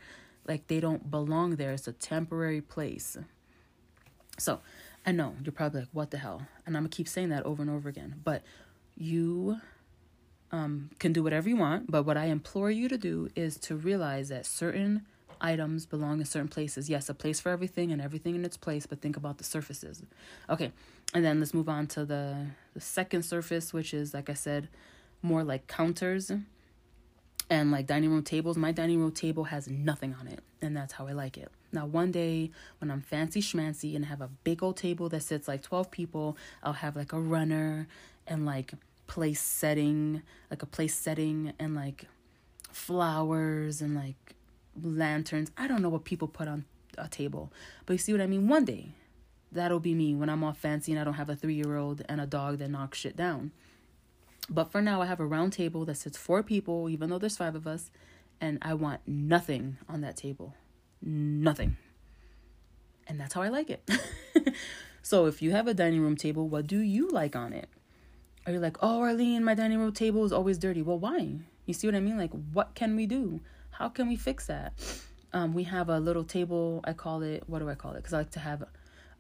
[SPEAKER 1] Like they don't belong there. It's a temporary place. So I know you're probably like, what the hell? And I'm gonna keep saying that over and over again. But you um, can do whatever you want. But what I implore you to do is to realize that certain items belong in certain places. Yes, a place for everything and everything in its place, but think about the surfaces. Okay, and then let's move on to the, the second surface, which is, like I said, more like counters and like dining room tables. My dining room table has nothing on it, and that's how I like it. Now, one day when I'm fancy schmancy and have a big old table that sits like 12 people, I'll have like a runner and like place setting, like a place setting and like flowers and like lanterns. I don't know what people put on a table, but you see what I mean? One day, that'll be me when I'm all fancy and I don't have a three year old and a dog that knocks shit down. But for now, I have a round table that sits four people, even though there's five of us, and I want nothing on that table. Nothing. And that's how I like it. so if you have a dining room table, what do you like on it? Are you like, oh, Arlene, my dining room table is always dirty? Well, why? You see what I mean? Like, what can we do? How can we fix that? Um, we have a little table. I call it, what do I call it? Because I like to have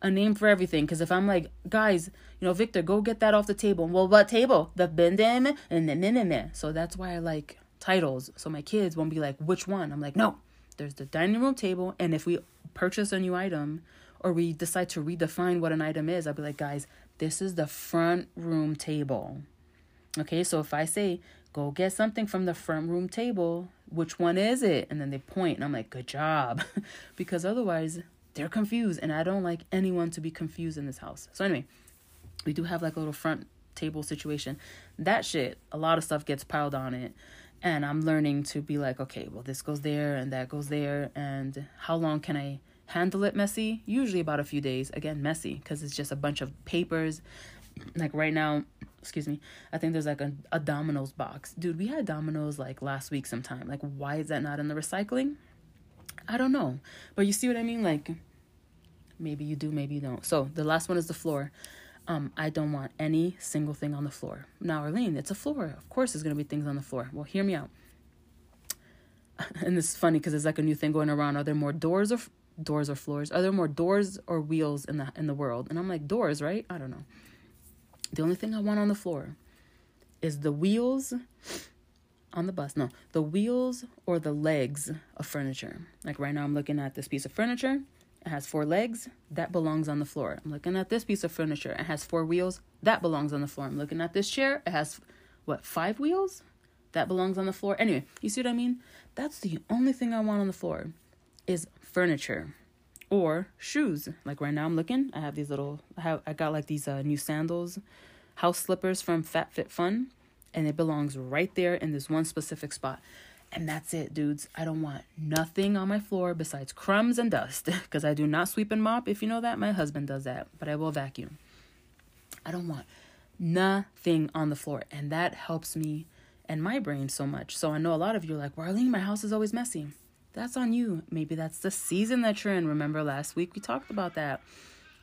[SPEAKER 1] a name for everything. Because if I'm like, guys, you know, Victor, go get that off the table. Well, what table? The bendem and the minute. So that's why I like titles. So my kids won't be like, which one? I'm like, no, there's the dining room table. And if we purchase a new item or we decide to redefine what an item is, I'll be like, guys, this is the front room table. Okay, so if I say, go get something from the front room table, which one is it? And then they point, and I'm like, good job. because otherwise, they're confused, and I don't like anyone to be confused in this house. So, anyway, we do have like a little front table situation. That shit, a lot of stuff gets piled on it. And I'm learning to be like, okay, well, this goes there and that goes there. And how long can I handle it messy? Usually about a few days. Again, messy because it's just a bunch of papers. Like right now, excuse me, I think there's like a, a Domino's box. Dude, we had Domino's like last week sometime. Like, why is that not in the recycling? I don't know. But you see what I mean? Like, maybe you do, maybe you don't. So the last one is the floor. Um, I don't want any single thing on the floor. Now, Arlene, it's a floor. Of course, there's gonna be things on the floor. Well, hear me out. And this is funny because it's like a new thing going around. Are there more doors or doors or floors? Are there more doors or wheels in the in the world? And I'm like, doors, right? I don't know. The only thing I want on the floor is the wheels on the bus. No, the wheels or the legs of furniture. Like right now, I'm looking at this piece of furniture. It has four legs. That belongs on the floor. I'm looking at this piece of furniture. It has four wheels. That belongs on the floor. I'm looking at this chair. It has, what, five wheels? That belongs on the floor. Anyway, you see what I mean? That's the only thing I want on the floor is furniture or shoes. Like right now, I'm looking. I have these little. I have. I got like these uh, new sandals, house slippers from FabFitFun, and it belongs right there in this one specific spot. And that's it, dudes. I don't want nothing on my floor besides crumbs and dust because I do not sweep and mop. If you know that, my husband does that, but I will vacuum. I don't want nothing on the floor, and that helps me and my brain so much. So I know a lot of you are like, well, Arlene, my house is always messy. That's on you. Maybe that's the season that you're in. Remember last week we talked about that.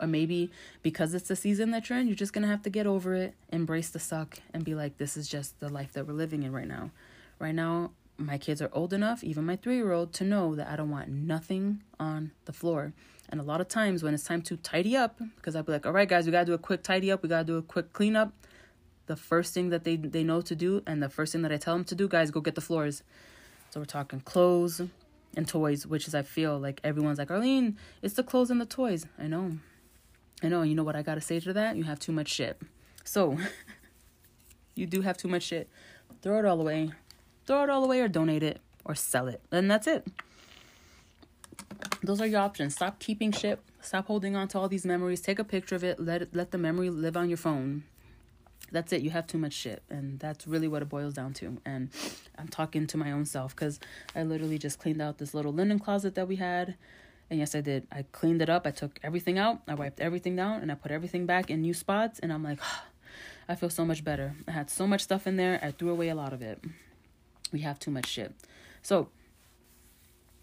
[SPEAKER 1] Or maybe because it's the season that you're in, you're just going to have to get over it, embrace the suck, and be like, this is just the life that we're living in right now. Right now, my kids are old enough, even my three year old, to know that I don't want nothing on the floor. And a lot of times when it's time to tidy up, because I'll be like, all right, guys, we got to do a quick tidy up, we got to do a quick cleanup. The first thing that they, they know to do, and the first thing that I tell them to do, guys, go get the floors. So we're talking clothes and toys, which is, I feel like everyone's like, Arlene, it's the clothes and the toys. I know. I know. You know what I got to say to that? You have too much shit. So, you do have too much shit. Throw it all away. Throw it all away or donate it or sell it. And that's it. Those are your options. Stop keeping shit. Stop holding on to all these memories. Take a picture of it. Let it, let the memory live on your phone. That's it. You have too much shit. And that's really what it boils down to. And I'm talking to my own self because I literally just cleaned out this little linen closet that we had. And yes, I did. I cleaned it up. I took everything out. I wiped everything down and I put everything back in new spots. And I'm like, oh, I feel so much better. I had so much stuff in there. I threw away a lot of it. We have too much shit. So,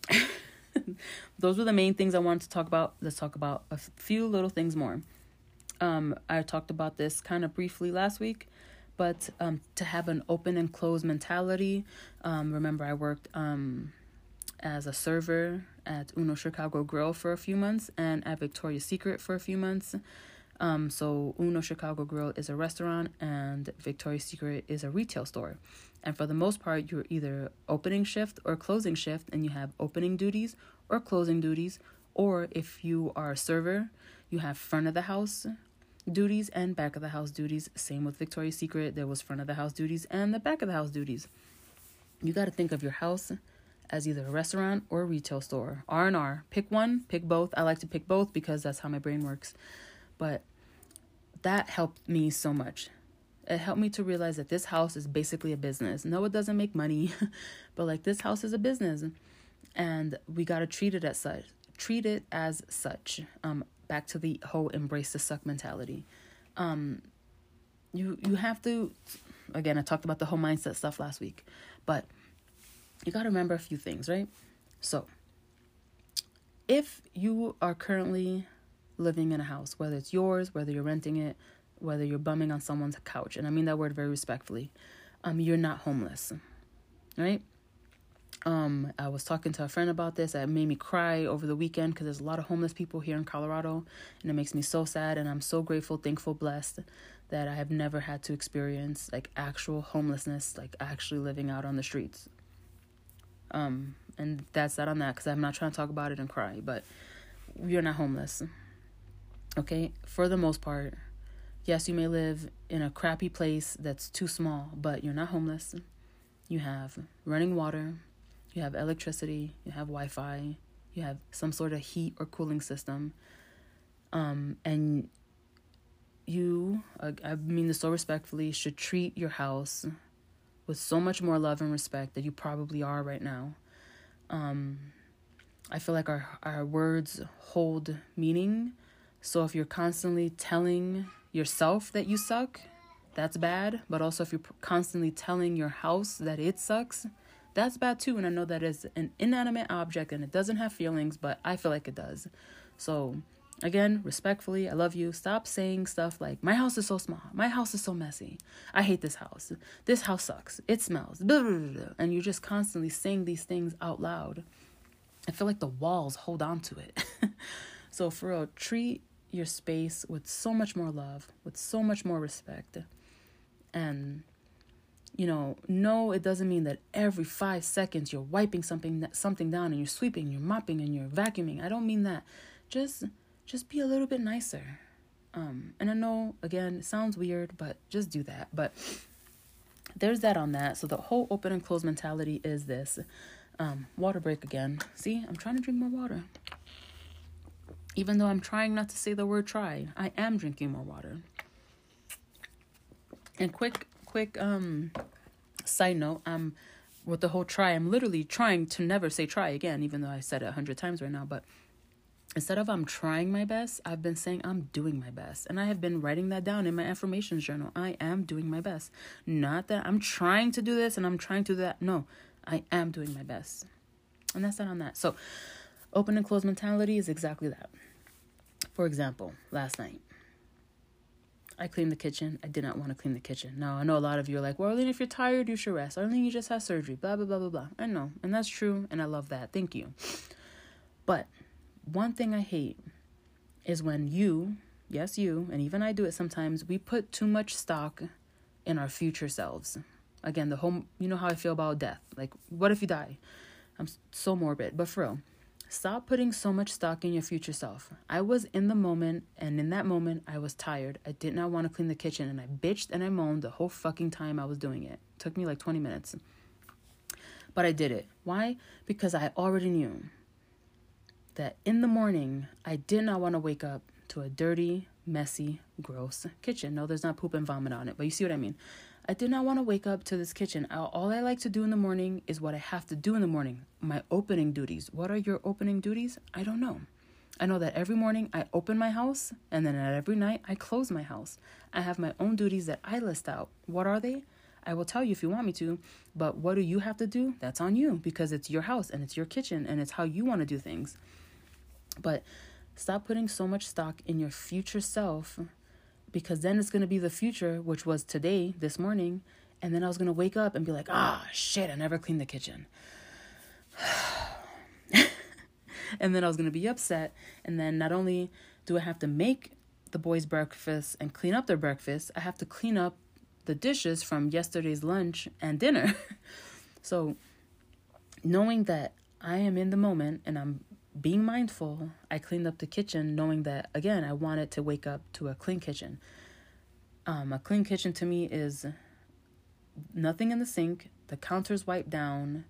[SPEAKER 1] those were the main things I wanted to talk about. Let's talk about a few little things more. Um, I talked about this kind of briefly last week, but um, to have an open and closed mentality. Um, remember, I worked um, as a server at Uno Chicago Grill for a few months and at Victoria's Secret for a few months. Um, so Uno Chicago Grill is a restaurant and Victoria's Secret is a retail store. And for the most part, you're either opening shift or closing shift, and you have opening duties or closing duties. Or if you are a server, you have front of the house duties and back of the house duties. Same with Victoria's Secret, there was front of the house duties and the back of the house duties. You got to think of your house as either a restaurant or a retail store. R and R. Pick one, pick both. I like to pick both because that's how my brain works. But that helped me so much. It helped me to realize that this house is basically a business. No, it doesn't make money, but like this house is a business, and we gotta treat it as such. Treat it as such. Um, back to the whole embrace the suck mentality. Um, you you have to. Again, I talked about the whole mindset stuff last week, but you gotta remember a few things, right? So, if you are currently living in a house, whether it's yours, whether you're renting it, whether you're bumming on someone's couch, and I mean that word very respectfully, um, you're not homeless, right? Um, I was talking to a friend about this. It made me cry over the weekend because there's a lot of homeless people here in Colorado, and it makes me so sad. And I'm so grateful, thankful, blessed that I have never had to experience like actual homelessness, like actually living out on the streets. Um, and that's that on that because I'm not trying to talk about it and cry, but you're not homeless. Okay, for the most part, Yes, you may live in a crappy place that's too small, but you're not homeless. You have running water, you have electricity, you have Wi Fi, you have some sort of heat or cooling system. Um, and you, I mean this so respectfully, should treat your house with so much more love and respect that you probably are right now. Um, I feel like our, our words hold meaning. So if you're constantly telling yourself that you suck, that's bad. But also, if you're constantly telling your house that it sucks, that's bad too. And I know that is an inanimate object and it doesn't have feelings, but I feel like it does. So, again, respectfully, I love you. Stop saying stuff like, my house is so small. My house is so messy. I hate this house. This house sucks. It smells. And you're just constantly saying these things out loud. I feel like the walls hold on to it. so, for real, treat your space with so much more love, with so much more respect. And you know, no, it doesn't mean that every five seconds you're wiping something something down and you're sweeping, you're mopping, and you're vacuuming. I don't mean that. Just just be a little bit nicer. Um, and I know again it sounds weird, but just do that. But there's that on that. So the whole open and close mentality is this. Um, water break again. See, I'm trying to drink more water. Even though I'm trying not to say the word try, I am drinking more water. And quick, quick um side note, um with the whole try, I'm literally trying to never say try again, even though I said it a hundred times right now. But instead of I'm trying my best, I've been saying I'm doing my best. And I have been writing that down in my affirmations journal. I am doing my best. Not that I'm trying to do this and I'm trying to do that. No, I am doing my best. And that's not on that. So, open and closed mentality is exactly that. For example, last night, I cleaned the kitchen. I did not want to clean the kitchen. Now, I know a lot of you are like, well, Arlene, if you're tired, you should rest. Arlene, you just had surgery, blah, blah, blah, blah, blah. I know. And that's true. And I love that. Thank you. But one thing I hate is when you, yes, you, and even I do it sometimes, we put too much stock in our future selves. Again, the whole, you know how I feel about death. Like, what if you die? I'm so morbid, but for real, stop putting so much stock in your future self. I was in the moment, and in that moment, I was tired. I did not want to clean the kitchen, and I bitched and I moaned the whole fucking time I was doing it. it took me like 20 minutes. But I did it. Why? Because I already knew that in the morning, I did not want to wake up to a dirty, messy, gross kitchen. No, there's not poop and vomit on it, but you see what I mean. I did not want to wake up to this kitchen. All I like to do in the morning is what I have to do in the morning. My opening duties. What are your opening duties? I don't know. I know that every morning I open my house and then at every night I close my house. I have my own duties that I list out. What are they? I will tell you if you want me to, but what do you have to do? That's on you because it's your house and it's your kitchen and it's how you want to do things. But stop putting so much stock in your future self because then it's going to be the future, which was today, this morning. And then I was going to wake up and be like, ah, shit, I never cleaned the kitchen. and then I was going to be upset. And then not only do I have to make the boys' breakfast and clean up their breakfast, I have to clean up the dishes from yesterday's lunch and dinner. so, knowing that I am in the moment and I'm being mindful, I cleaned up the kitchen knowing that, again, I wanted to wake up to a clean kitchen. Um, a clean kitchen to me is nothing in the sink, the counters wiped down,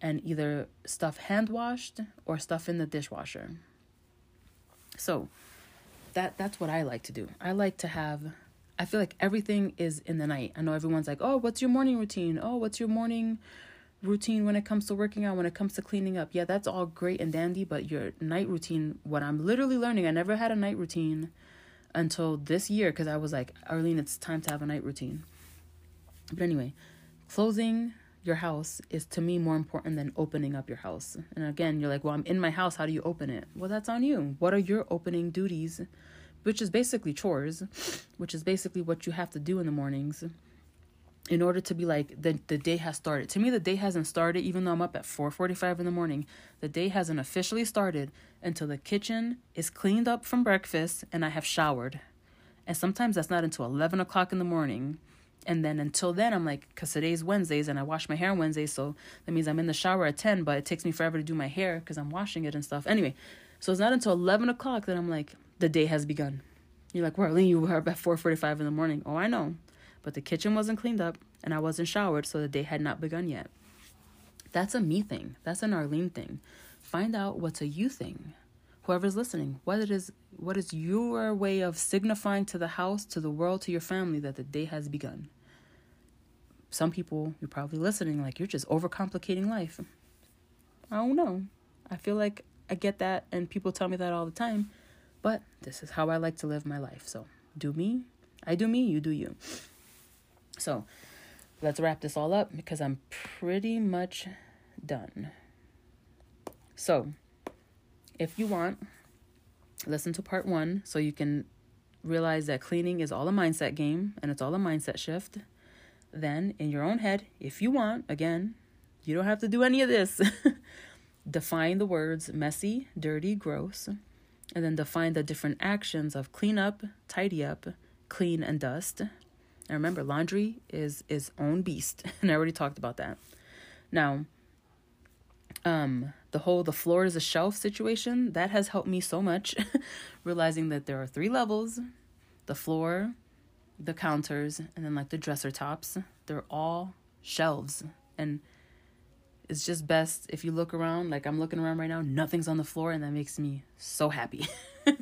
[SPEAKER 1] and either stuff hand washed or stuff in the dishwasher. So that that's what I like to do. I like to have I feel like everything is in the night. I know everyone's like, "Oh, what's your morning routine? Oh, what's your morning routine when it comes to working out, when it comes to cleaning up. Yeah, that's all great and dandy, but your night routine, what I'm literally learning, I never had a night routine until this year because I was like, Arlene, it's time to have a night routine. But anyway, closing your house is to me more important than opening up your house. And again, you're like, well, I'm in my house. How do you open it? Well, that's on you. What are your opening duties? Which is basically chores, which is basically what you have to do in the mornings in order to be like the the day has started. To me the day hasn't started even though I'm up at 4:45 in the morning. The day hasn't officially started until the kitchen is cleaned up from breakfast and I have showered. And sometimes that's not until 11 o'clock in the morning. And then until then, I'm like, because today's Wednesdays and I wash my hair on Wednesdays. So that means I'm in the shower at 10, but it takes me forever to do my hair because I'm washing it and stuff. Anyway, so it's not until 11 o'clock that I'm like, the day has begun. You're like, well, you were up at 4.45 in the morning. Oh, I know but the kitchen wasn't cleaned up and I wasn't showered, so the day had not begun yet. That's a me thing. That's an Arlene thing. Find out what's a you thing. Whoever's listening, what it is what is your way of signifying to the house, to the world, to your family that the day has begun. Some people, you're probably listening like you're just overcomplicating life. I don't know. I feel like I get that and people tell me that all the time, but this is how I like to live my life. So, do me. I do me, you do you. So let's wrap this all up because I'm pretty much done. So if you want, listen to part one so you can realize that cleaning is all a mindset game and it's all a mindset shift. Then, in your own head, if you want, again, you don't have to do any of this. define the words messy, dirty, gross, and then define the different actions of clean up, tidy up, clean, and dust. And remember, laundry is its own beast, and I already talked about that. Now, um, the whole the floor is a shelf situation that has helped me so much, realizing that there are three levels: the floor, the counters, and then like the dresser tops. They're all shelves, and it's just best if you look around. Like I'm looking around right now, nothing's on the floor, and that makes me so happy.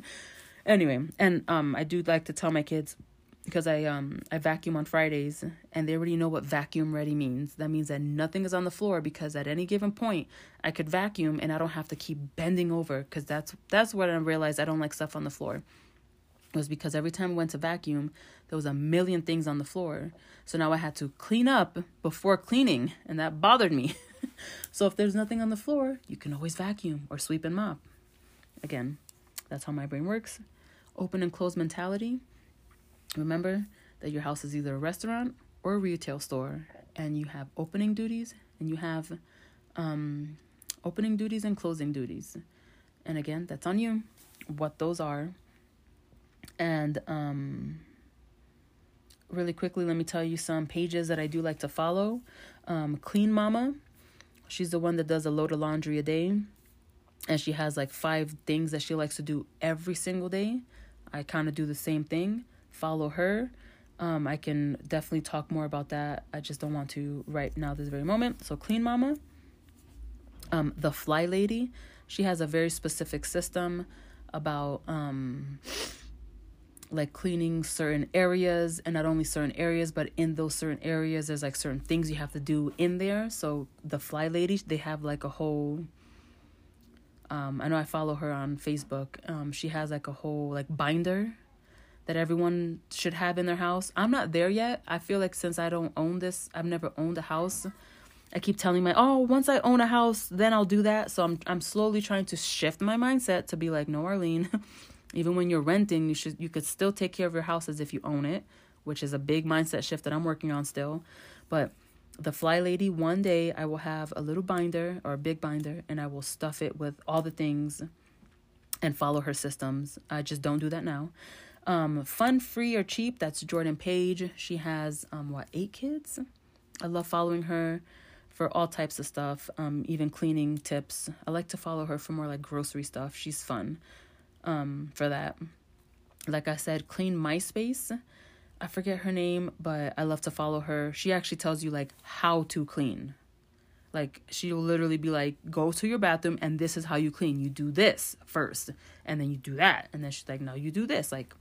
[SPEAKER 1] anyway, and um, I do like to tell my kids because I um I vacuum on Fridays and they already know what vacuum ready means. That means that nothing is on the floor because at any given point I could vacuum and I don't have to keep bending over because that's that's what I realized I don't like stuff on the floor. It was because every time I went to vacuum there was a million things on the floor. So now I had to clean up before cleaning and that bothered me. so if there's nothing on the floor, you can always vacuum or sweep and mop. Again, that's how my brain works. Open and close mentality. Remember that your house is either a restaurant or a retail store, and you have opening duties and you have um, opening duties and closing duties. And again, that's on you what those are. And um, really quickly, let me tell you some pages that I do like to follow. Um, Clean Mama, she's the one that does a load of laundry a day. And she has like five things that she likes to do every single day. I kind of do the same thing. Follow her. Um, I can definitely talk more about that. I just don't want to right now, this very moment. So, Clean Mama. Um, the Fly Lady, she has a very specific system about um, like cleaning certain areas and not only certain areas but in those certain areas there's like certain things you have to do in there so the fly lady they have like a whole um, i know i follow her on facebook um, she has like a whole like binder that everyone should have in their house. I'm not there yet. I feel like since i don't own this i've never owned a house. I keep telling my oh once i own a house then i'll do that. So i'm i'm slowly trying to shift my mindset to be like no arlene even when you're renting you should you could still take care of your house as if you own it which is a big mindset shift that i'm working on still. But the fly lady one day i will have a little binder or a big binder and i will stuff it with all the things and follow her systems. I just don't do that now um, fun free or cheap that's jordan page she has um, what eight kids i love following her for all types of stuff um, even cleaning tips i like to follow her for more like grocery stuff she's fun um, for that. Like I said, Clean My Space. I forget her name, but I love to follow her. She actually tells you like how to clean. Like she'll literally be like, go to your bathroom and this is how you clean. You do this first, and then you do that, and then she's like, no, you do this. Like,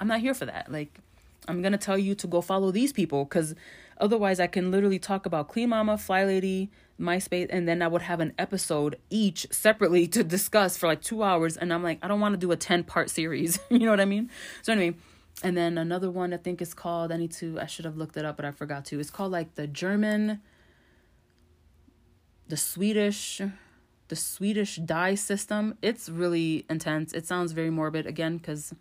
[SPEAKER 1] I'm not here for that. Like, I'm gonna tell you to go follow these people because otherwise I can literally talk about Clean Mama, Fly Lady, MySpace, and then I would have an episode each separately to discuss for like two hours. And I'm like, I don't want to do a 10 part series. you know what I mean? So, anyway, and then another one I think is called, I need to, I should have looked it up, but I forgot to. It's called like the German, the Swedish, the Swedish dye system. It's really intense. It sounds very morbid again because.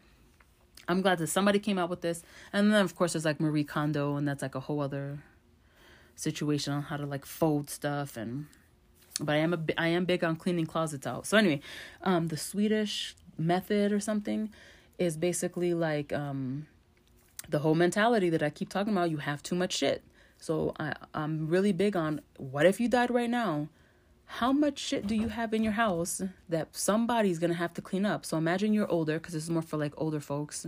[SPEAKER 1] I'm glad that somebody came out with this. And then, of course, there's like Marie Kondo, and that's like a whole other situation on how to like fold stuff and but I am a I am big on cleaning closets out. So anyway, um the Swedish method or something is basically like um the whole mentality that I keep talking about, you have too much shit. So I I'm really big on what if you died right now? How much shit do you have in your house that somebody's to have to clean up? So imagine you're older cuz this is more for like older folks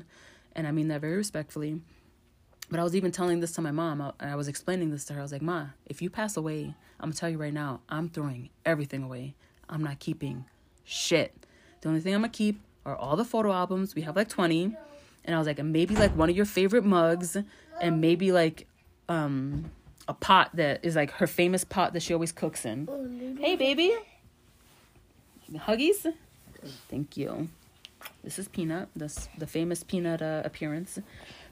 [SPEAKER 1] and I mean that very respectfully but I was even telling this to my mom. I, I was explaining this to her. I was like, Ma, if you pass away, I'm to tell you right now, I'm throwing everything away. I'm not keeping shit. The only thing I'm to keep are all the photo albums. We have like 20. And I was like, and maybe like one of your favorite mugs and maybe like um a pot that is like her famous pot that she always cooks in. Hey, baby. Huggies? Thank you. This is Peanut, this the famous Peanut uh, appearance.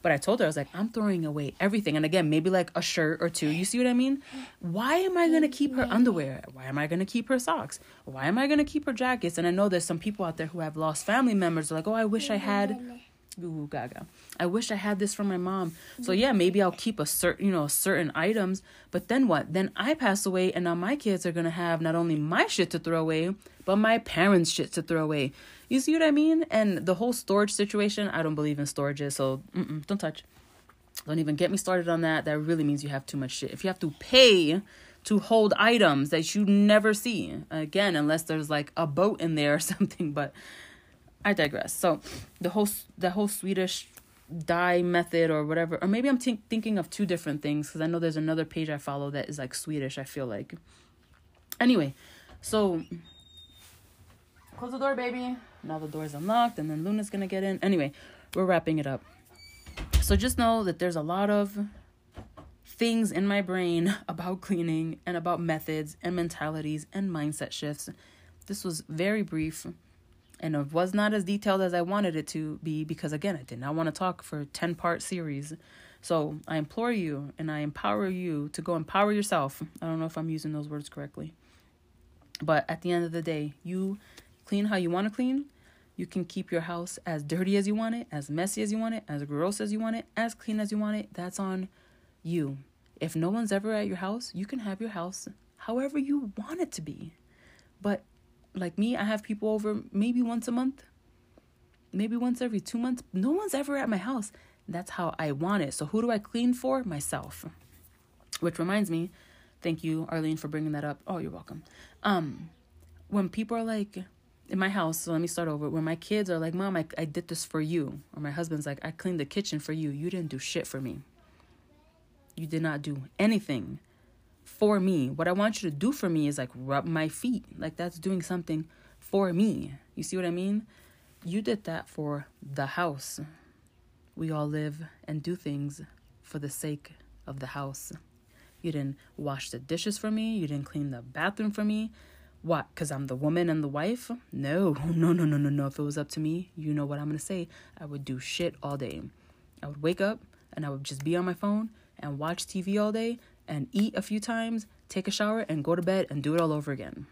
[SPEAKER 1] But I told her, I was like, I'm throwing away everything. And again, maybe like a shirt or two. You see what I mean? Why am I going to keep her underwear? Why am I going to keep her socks? Why am I going to keep her jackets? And I know there's some people out there who have lost family members. They're like, oh, I wish I had. Ooh, gaga. I wish I had this from my mom. So yeah, maybe I'll keep a certain, you know, certain items. But then what? Then I pass away, and now my kids are gonna have not only my shit to throw away, but my parents' shit to throw away. You see what I mean? And the whole storage situation, I don't believe in storages, so don't touch. Don't even get me started on that. That really means you have too much shit. If you have to pay to hold items that you never see, again, unless there's like a boat in there or something, but I digress. So the whole the whole Swedish dye method or whatever, or maybe I'm t- thinking of two different things because I know there's another page I follow that is like Swedish. I feel like. Anyway, so close the door, baby. Now the door's unlocked, and then Luna's gonna get in. Anyway, we're wrapping it up. So just know that there's a lot of things in my brain about cleaning and about methods and mentalities and mindset shifts. This was very brief and it was not as detailed as I wanted it to be because again, I did not want to talk for 10 part series. So I implore you and I empower you to go empower yourself. I don't know if I'm using those words correctly. But at the end of the day, you clean how you want to clean. You can keep your house as dirty as you want it, as messy as you want it, as gross as you want it, as clean as you want it. That's on you. If no one's ever at your house, you can have your house however you want it to be. But like me, I have people over maybe once a month, maybe once every two months. No one's ever at my house. That's how I want it. So who do I clean for? Myself. Which reminds me, thank you, Arlene, for bringing that up. Oh, you're welcome. Um, when people are like in my house, so let me start over. When my kids are like, "Mom, I, I did this for you," or my husband's like, "I cleaned the kitchen for you. You didn't do shit for me. You did not do anything for me. What I want you to do for me is like rub my feet. Like that's doing something for me. You see what I mean? You did that for the house. We all live and do things for the sake of the house. You didn't wash the dishes for me. You didn't clean the bathroom for me. What? Because I'm the woman and the wife? No, no, no, no, no, no. If it was up to me, you know what I'm going to say. I would do shit all day. I would wake up and I would just be on my phone and watch TV all day and eat a few times, take a shower, and go to bed and do it all over again.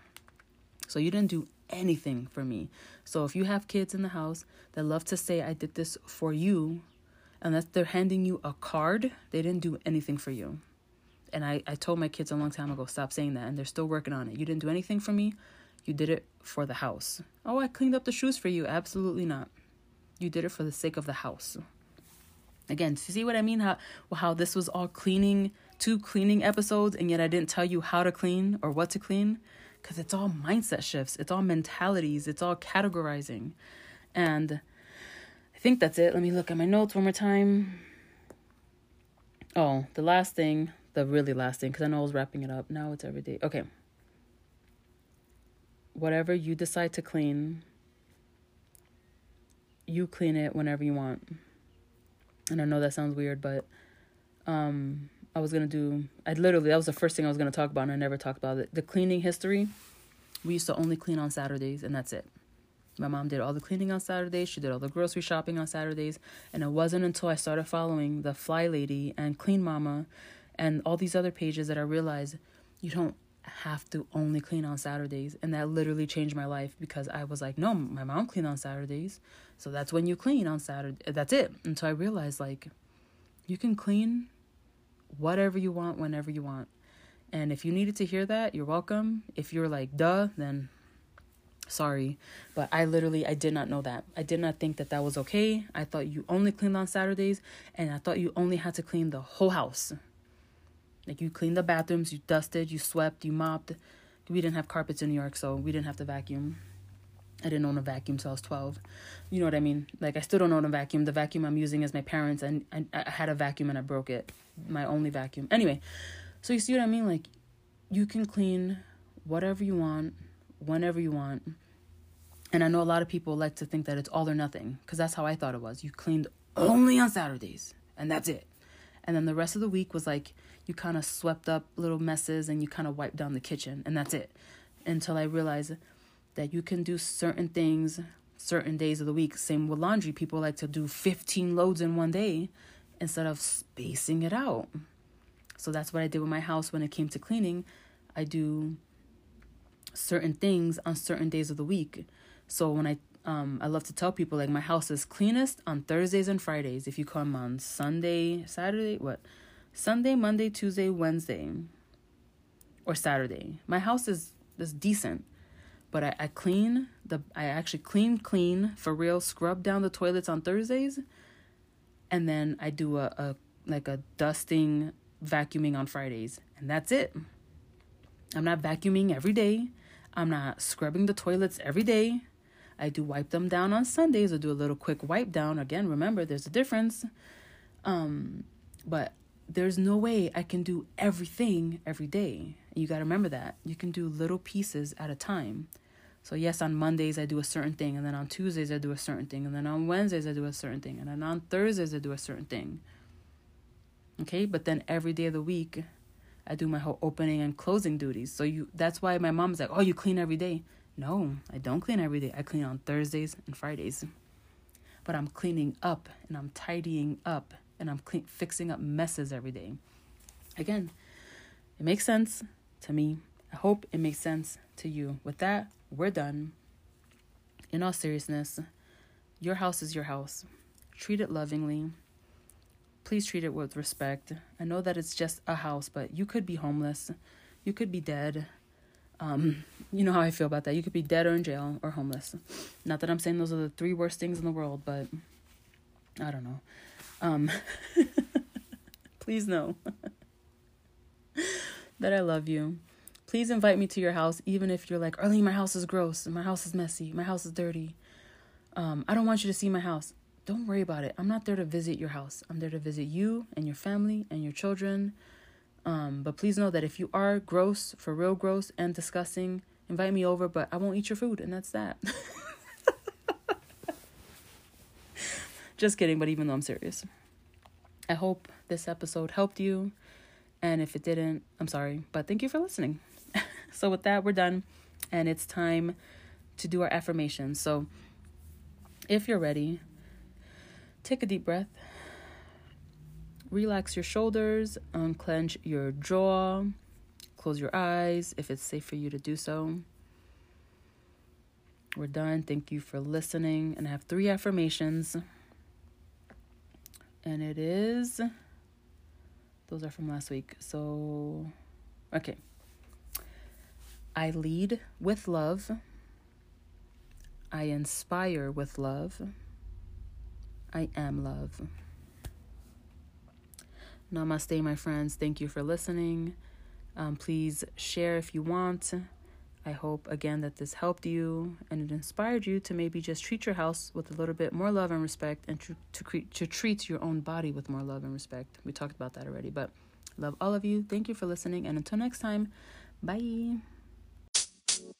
[SPEAKER 1] So you didn't do anything for me. So if you have kids in the house that love to say, I did this for you, unless they're handing you a card, they didn't do anything for you. And I, I told my kids a long time ago, stop saying that, and they're still working on it. You didn't do anything for me, you did it for the house. Oh, I cleaned up the shoes for you. Absolutely not. You did it for the sake of the house. Again, see what I mean? How how this was all cleaning, two cleaning episodes, and yet I didn't tell you how to clean or what to clean, because it's all mindset shifts, it's all mentalities, it's all categorizing, and I think that's it. Let me look at my notes one more time. Oh, the last thing, the really last thing, because I know I was wrapping it up. Now it's every day. Okay. Whatever you decide to clean, you clean it whenever you want. And I know that sounds weird, but um, I was gonna do. I literally that was the first thing I was gonna talk about, and I never talked about it. The cleaning history. We used to only clean on Saturdays, and that's it. My mom did all the cleaning on Saturdays. She did all the grocery shopping on Saturdays. And it wasn't until I started following the FlyLady and Clean Mama and all these other pages that I realized you don't have to only clean on Saturdays. And that literally changed my life because I was like, no, my mom cleaned on Saturdays. So that's when you clean on Saturday. That's it. So I realized like you can clean whatever you want whenever you want. And if you needed to hear that, you're welcome. If you're like, duh, then sorry. But i literally i did not know that. I did not think that that was okay. I thought you only cleaned on saturdays and i thought you only had to clean the whole house. Like you cleaned the bathrooms you dusted you swept you mopped. We didn't have carpets in new york so we didn't have to vacuum. I didn't own a vacuum till i was 12 you know what i mean? Like i still don't own a vacuum. The vacuum i'm using is my parents and I, I had a vacuum and i broke it my only vacuum anyway so you see what i mean like you can clean whatever you want whenever you want. And I know a lot of people like to think that it's all or nothing because that's how I thought it was. You cleaned only on Saturdays and that's it. And then the rest of the week was like you kind of swept up little messes and you kind of wiped down the kitchen and that's it. Until I realized that you can do certain things certain days of the week. Same with laundry. People like to do 15 loads in one day instead of spacing it out. So that's what I did with my house when it came to cleaning. I do certain things on certain days of the week. So when I um I love to tell people like my house is cleanest on Thursdays and Fridays. If you come on Sunday, Saturday, what? Sunday, Monday, Tuesday, Wednesday, or Saturday. My house is is decent. But I, I clean the I actually clean clean for real, scrub down the toilets on Thursdays and then I do a, a like a dusting vacuuming on Fridays and that's it. I'm not vacuuming every day. I'm not scrubbing the toilets every day. I do wipe them down on Sundays or do a little quick wipe down. Again, remember there's a difference. Um, but there's no way I can do everything every day. You got to remember that. You can do little pieces at a time. So, yes, on Mondays I do a certain thing, and then on Tuesdays I do a certain thing, and then on Wednesdays I do a certain thing, and then on Thursdays I do a certain thing. Okay, but then every day of the week I do my whole opening and closing duties. So you that's why my mom's like, "Oh, you clean every day." No, I don't clean every day. I clean on Thursdays and Fridays. But I'm cleaning up and I'm tidying up and I'm clean, fixing up messes every day. Again, it makes sense to me. I hope it makes sense to you. With that, we're done. In all seriousness, your house is your house. Treat it lovingly. Please treat it with respect. I know that it's just a house, but you could be homeless. You could be dead. Um, you know how I feel about that. You could be dead or in jail or homeless. Not that I'm saying those are the three worst things in the world, but I don't know. Um, please know that I love you. Please invite me to your house, even if you're like, Arlene, my house is gross, my house is messy, my house is dirty. Um, I don't want you to see my house. Don't worry about it. I'm not there to visit your house. I'm there to visit you and your family and your children. Um, but please know that if you are gross, for real gross and disgusting, invite me over, but I won't eat your food, and that's that. Just kidding, but even though I'm serious. I hope this episode helped you. And if it didn't, I'm sorry, but thank you for listening. So, with that, we're done. And it's time to do our affirmations. So, if you're ready, take a deep breath. Relax your shoulders, unclench your jaw, close your eyes if it's safe for you to do so. We're done. Thank you for listening. And I have three affirmations and it is those are from last week. So okay. I lead with love. I inspire with love. I am love. Namaste, my friends. Thank you for listening. Um, please share if you want. I hope again that this helped you and it inspired you to maybe just treat your house with a little bit more love and respect and to cre- to treat your own body with more love and respect. We talked about that already, but love all of you. Thank you for listening and until next time, bye.